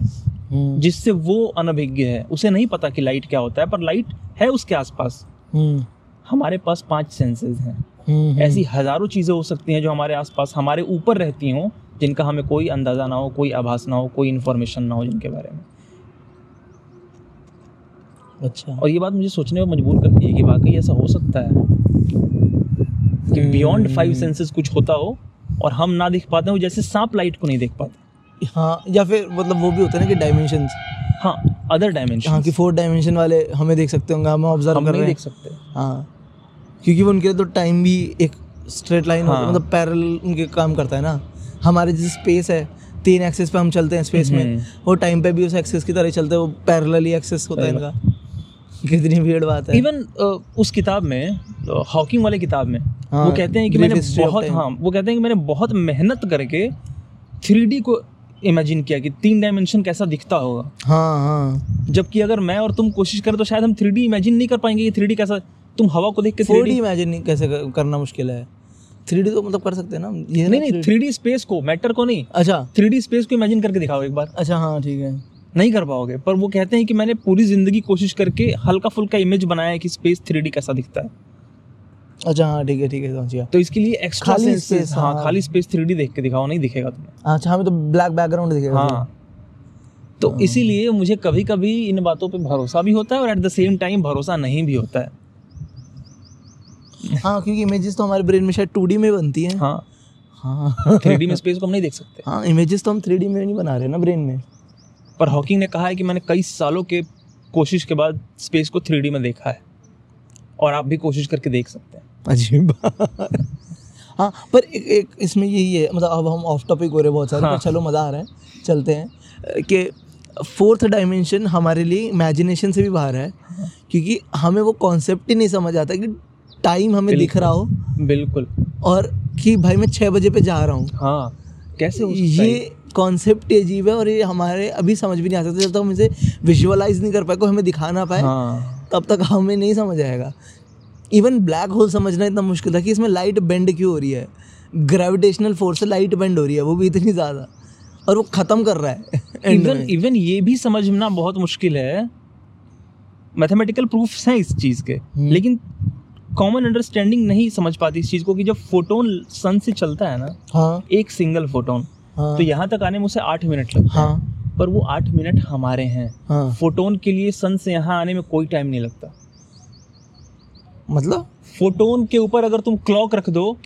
हम्म, जिससे वो अनभिज्ञ है। उसे नहीं पता कि लाइट क्या होता है पर लाइट है उसके आसपास। हम्म, हमारे पास पाँच सेंसेस हैं। ऐसी हज़ारों चीज़ें हो सकती हैं जो हमारे आसपास हमारे ऊपर रहती हों जिनका हमें कोई अंदाज़ा ना हो कोई आभास ना हो कोई इन्फॉर्मेशन ना हो जिनके बारे में। अच्छा। और ये बात मुझे सोचने में मजबूर करती है कि वाकई ऐसा हो सकता है कि बियॉन्ड फाइव सेंसेस कुछ होता हो और हम ना देख पाते हो जैसे सांप लाइट को नहीं देख पाते। हाँ या फिर मतलब वो भी होता है ना कि डायमेंशन हाँ अदर डायमेंशन हाँ कि फोर डायमेंशन वाले हमें देख सकते होंगे हम ऑब्ज़र्व कर रहे हैं। देख सकते। हाँ क्योंकि वो उनके लिए तो टाइम भी एक स्ट्रेट लाइन हाँ। मतलब पैरल उनके काम करता है ना। हमारे जैसे स्पेस है तीन एक्सेस पे हम चलते हैं स्पेस में। हम्म। वो टाइम पे भी उस एक्सेस की तरह चलते हैं वो पैरेलली एक्सेस होता है इनका। कितनी भीड़ बात है। इवन उस किताब में हॉकिंग वाले किताब में हाँ, वो कहते हैं कि मैंने बहुत हाँ वो कहते हैं कि मैंने बहुत मेहनत करके थ्री को इमेजिन किया कि तीन डायमेंशन कैसा दिखता होगा। हाँ हाँ। जबकि अगर मैं और तुम कोशिश करें तो शायद हम थ्री इमेजिन नहीं कर पाएँगे कि थ्री कैसा तुम हवा को देख के थ्री डी इमेजिन कैसे करना मुश्किल है। थ्री डी तो मतलब कर सकते हैं ना? ये नहीं नहीं थ्री डी स्पेस को मैटर को नहीं। अच्छा। थ्री स्पेस को इमेजिन करके दिखाओ एक बार। अच्छा हाँ ठीक है। नहीं कर पाओगे पर वो कहते हैं कि मैंने पूरी ज़िंदगी कोशिश करके हल्का फुल्का इमेज बनाया है कि स्पेस थ्री कैसा दिखता है। अच्छा हाँ ठीक है ठीक है समझ गया। तो इसके लिए एक्स्ट्रा खाली space, हाँ हाँ। खाली स्पेस थ्री देख के दिखाओ नहीं दिखेगा तुम्हें। अच्छा हमें तो ब्लैक बैकग्राउंड दिखेगा हाँ। तो इसीलिए मुझे कभी कभी इन बातों पे भरोसा भी होता है और एट द सेम टाइम भरोसा नहीं भी होता है। हाँ क्योंकि इमेजेस तो हमारे ब्रेन में शायद टू में बनती है। हाँ। हाँ। थ्री में स्पेस को हम नहीं देख सकते। हाँ इमेजेस तो हम थ्री में नहीं बना रहे ना ब्रेन में। पर हॉकिंग ने कहा है कि मैंने कई सालों के कोशिश के बाद स्पेस को थ्री में देखा है। और आप भी कोशिश करके देख सकते हैं। अजीब बात। हाँ पर एक, एक इसमें यही है मतलब अब हम ऑफ़ टॉपिक हो रहे हैं बहुत सारे हाँ। पर चलो मज़ा आ रहा है चलते हैं। कि फोर्थ डायमेंशन हमारे लिए इमेजिनेशन से भी बाहर है क्योंकि हमें वो कॉन्सेप्ट ही नहीं समझ आता कि टाइम हमें दिख रहा हो बिल्कुल। और कि भाई मैं छः बजे पे जा रहा हूँ। हाँ कैसे हो सकता ये कॉन्सेप्ट अजीब है और ये हमारे अभी समझ भी नहीं आ सकता जब तक हम इसे विजुअलाइज नहीं कर पाए कोई हमें दिखा ना पाए हाँ। तब तक हमें नहीं समझ आएगा। इवन ब्लैक होल समझना इतना मुश्किल था कि इसमें लाइट बेंड क्यों हो रही है? ग्रेविटेशनल फोर्स से लाइट बेंड हो रही है वो भी इतनी ज़्यादा। और वो खत्म कर रहा है। इवन इवन ये भी समझना बहुत मुश्किल है। मैथमेटिकल प्रूफ्स हैं इस चीज़ के। हम्म। लेकिन कॉमन अंडरस्टैंडिंग नहीं समझ पाती इस चीज़ को कि जब फोटोन सन से चलता है ना हाँ। एक सिंगल फोटोन हाँ। तो यहाँ तक आने में उसे आठ मिनट लगता है। हाँ। पर वो आठ मिनट हमारे हैं। हाँ। फोटोन के लिए सन से यहाँ आने में कोई टाइम नहीं लगता। मतलब? फोटोन के ऊपर अगर तुम क्लॉक रख दो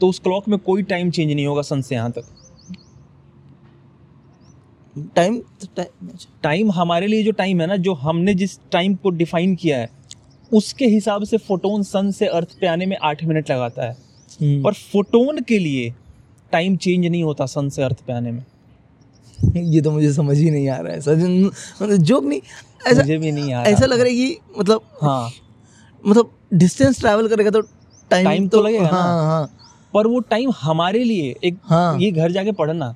तो उस क्लॉक में कोई टाइम चेंज नहीं होगा सन से यहाँ तक। टाइम टाइम टाइम हमारे लिए जो टाइम है ना जो हमने जिस टाइम को डिफाइन किया है उसके हिसाब से फोटोन सन से अर्थ पे आने में आठ मिनट लगाता है हम्म। पर फोटोन के लिए टाइम चेंज नहीं होता सन से अर्थ पे आने में ये तो मुझे समझ ही नहीं आ रहा है सजन मतलब जोक नहीं ऐसा मुझे भी नहीं आ रहा ऐसा लग रहा है कि मतलब हाँ मतलब डिस्टेंस ट्रैवल करेगा तो टाइम Time तो लगेगा ना। हाँ हाँ पर वो टाइम हमारे लिए एक हाँ। ये घर जाके पढ़ना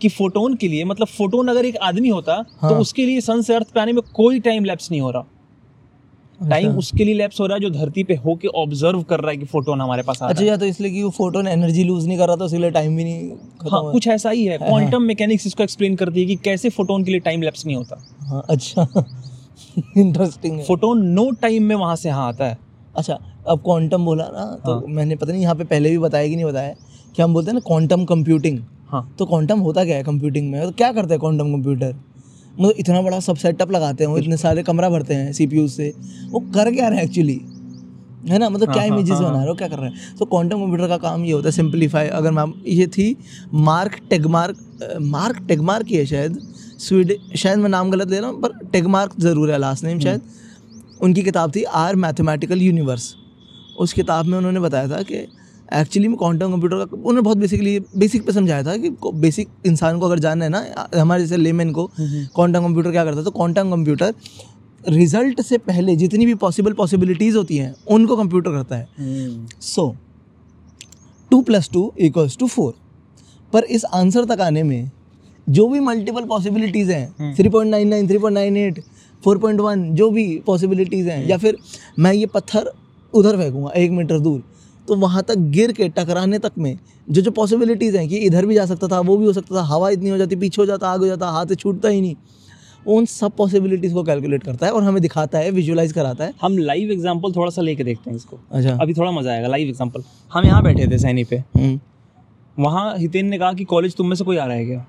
कि फोटोन के लिए मतलब फोटोन अगर एक आदमी होता हाँ। तो उसके लिए सन से अर्थ पे आने में कोई टाइम लैप्स नहीं हो रहा टाइम अच्छा। उसके लिए लैप्स हो रहा है जो धरती पे होके ऑब्ज़र्व कर रहा है कि फोटोन हमारे पास आ अच्छा या तो इसलिए कि वो फोटोन एनर्जी लूज नहीं कर रहा था इसलिए टाइम भी नहीं हाँ कुछ ऐसा ही है। क्वांटम मैकेनिक्स इसको एक्सप्लेन करती है कि कैसे फोटोन के लिए टाइम लैप्स नहीं होता। हाँ अच्छा। इंटरेस्टिंग फोटोन नो टाइम में वहाँ से यहाँ आता है। अच्छा अब क्वांटम बोला ना तो हाँ। मैंने पता नहीं यहाँ पे पहले भी बताया कि नहीं बताया। कि हम बोलते हैं ना क्वांटम कंप्यूटिंग हाँ। तो क्वांटम होता क्या है कंप्यूटिंग में? तो क्या करता है क्वांटम कंप्यूटर मतलब इतना बड़ा सब सेटअप लगाते हैं वो इतने सारे कमरा भरते हैं सीपीयू से। वो कर क्या रहे हैं एक्चुअली है ना? मतलब क्या हाँ, हाँ, इमेजेस हाँ, बना रहे हो? क्या कर रहे हैं? तो क्वांटम कंप्यूटर का काम ये होता है सिंपलीफाई अगर मैम ये थी मार्क टेगमार्क मार्क टेगमार्क ही है शायद। स्वीड शायद मैं नाम गलत ले रहा हूँ पर टेगमार्क ज़रूर है लास्ट नेम शायद। उनकी किताब थी आर मैथमेटिकल यूनिवर्स उस किताब में उन्होंने बताया था कि एक्चुअली में क्वांटम कंप्यूटर का उन्होंने बहुत बेसिकली बेसिक पे समझाया था कि बेसिक इंसान को अगर जानना है ना हमारे जैसे लेमैन को क्वांटम कंप्यूटर क्या करता है तो क्वांटम कंप्यूटर रिज़ल्ट से पहले जितनी भी पॉसिबल पॉसिबिलिटीज़ होती हैं उनको कंप्यूटर करता है। So two plus two equals to four पर इस आंसर तक आने में जो भी मल्टीपल पॉसिबिलिटीज़ हैं three point nine nine three point nine eight four point one जो भी पॉसिबिलिटीज़ हैं या फिर मैं ये पत्थर उधर फेंकूँगा एक मीटर दूर तो वहाँ तक गिर के टकराने तक में जो जो पॉसिबिलिटीज़ हैं कि इधर भी जा सकता था वो भी हो सकता था हवा इतनी हो जाती पीछे हो जाता आग हो जाता हाथ से छूटता ही नहीं। उन सब पॉसिबिलिटीज़ को कैलकुलेट करता है और हमें दिखाता है विजुलाइज कराता है। हम लाइव एग्जांपल थोड़ा सा लेके देखते हैं इसको। अच्छा। अभी थोड़ा मज़ा आएगा लाइव एग्जांपल हम यहाँ बैठे थे सैनी पे। हम्म, वहाँ हितेन ने कहा कि कॉलेज तुम में से कोई आ रहा है क्या?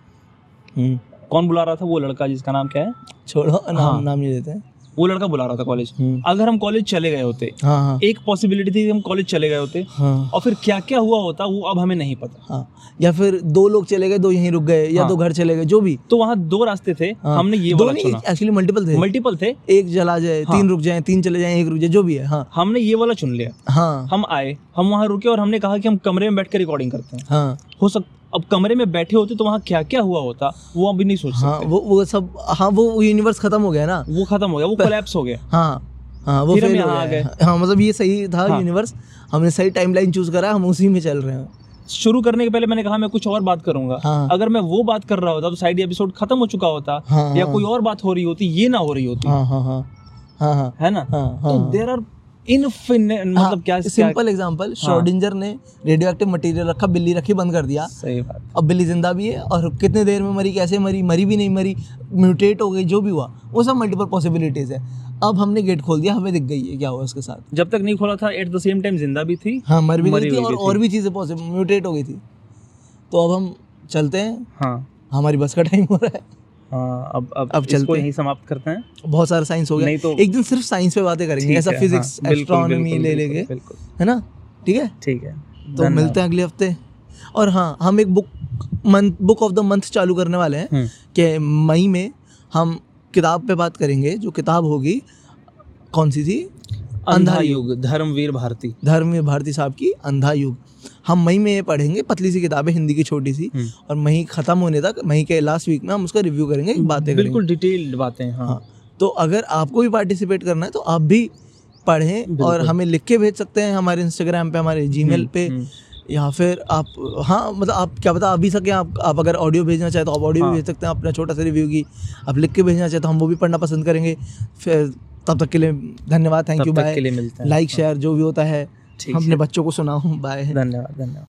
हम्म, कौन बुला रहा था वो लड़का जिसका नाम क्या है? छोड़ो नाम हाँ। नाम नहीं देते। हैं वो लड़का बुला रहा था कॉलेज हम्म, अगर हम कॉलेज चले गए होते हाँ हाँ। एक पॉसिबिलिटी थी कि हम कॉलेज चले गए होते। हाँ। और फिर क्या क्या हुआ होता वो अब हमें नहीं पता। हाँ। या फिर दो लोग चले गए दो यहीं रुक गए या हाँ। दो घर चले गए जो भी। तो वहाँ दो रास्ते थे हाँ। हमने ये वाला चुना। एक्चुअली मल्टीपल थे। मल्टीपल थे। एक चला जाए। तीन रुक जाए तीन चले जाए एक रुक जाए जो भी है हाँ। हमने ये वाला चुन लिया। हाँ। हम आए हम वहाँ रुके और हमने कहा कि हम कमरे में बैठ कर रिकॉर्डिंग करते हैं। हाँ। हो सक अब कमरे में बैठे होते तो वहाँ क्या क्या हुआ होता? वो अभी नहीं सोच हाँ सकते। वो वो सब हाँ वो यूनिवर्स खत्म हो गया ना। वो खत्म हो गया वो कोलैप्स हो गया। हाँ हाँ वो फिर हम यहाँ आ गया। है। मतलब ये सही था हाँ। यूनिवर्स हमने सही टाइमलाइन चूज़ करा हम उसी में चल रहे हैं। शुरू करने के पहले मैंने कहा मैं कुछ और बात करूँगा। हाँ। अगर मैं वो बात कर रहा होता तो साइड एपिसोड खत्म हो चुका होता हाँ, या हाँ। कोई और बात हो रही होती ये ना हो रही होती। हाँ हाँ हाँ। हाँ हाँ। है ना? हाँ, तो। देर आर इनफिनिट मतलब क्या सिंपल एग्जांपल श्रोडिंजर ने रेडियो एक्टिव मटेरियल रखा बिल्ली रखी बंद कर दिया। सही बात। अब बिल्ली ज़िंदा भी है और कितने देर में मरी कैसे मरी मरी भी नहीं मरी म्यूटेट हो गई जो भी हुआ वो सब मल्टीपल पॉसिबिलिटीज है। अब हमने गेट खोल दिया हमें दिख गई है क्या हुआ उसके साथ। जब तक नहीं खोला था एट द सेम टाइम ज़िंदा भी थी हाँ मर भी गई थी और भी और भी चीज़ें पॉसिबल म्यूटेट हो गई थी। तो अब हम चलते हैं। हाँ। हमारी बस का टाइम हो रहा है। हाँ अब अब, अब चलते यहीं समाप्त करते हैं। बहुत सारा साइंस हो गया। नहीं तो- एक दिन सिर्फ़ साइंस पे बातें करेंगे ऐसा फिजिक्स हाँ, एस्ट्रोनॉमी ले लेंगे है ना? ठीक है? ठीक है तो मिलते हैं अगले हफ़्ते। और हाँ हम एक book month book of the month चालू करने वाले हैं हम्म, कि मई में हम किताब पे बात करेंगे जो किताब होगी कौन सी थी? अंधा युग धर्मवीर भारती। धर्मवीर भारती साहब की अंधा युग। हम मई में ये पढ़ेंगे पतली सी किताब है हिंदी की छोटी सी हम्म। और मई खत्म होने तक मई के लास्ट वीक में हम उसका रिव्यू करेंगे बातें बिल्कुल डिटेल्ड बातें हाँ। हाँ तो अगर आपको भी पार्टिसिपेट करना है तो आप भी पढ़ें और हमें लिख के भेज सकते हैं हमारे इंस्टाग्राम पे हमारे जीमेल पे हम्म। या फिर आप हाँ मतलब आप क्या पता आप भी सकें आप आप अगर ऑडियो भेजना चाहे तो आप ऑडियो हाँ। भी भेज सकते हैं अपना छोटा सा रिव्यू की। आप लिख के भेजना चाहे तो हम वो भी पढ़ना पसंद करेंगे। फिर तब तक के लिए धन्यवाद थैंक यू बाय हैं। लाइक शेयर जो भी होता है अपने बच्चों को सुनाओ बाय धन्यवाद धन्यवाद।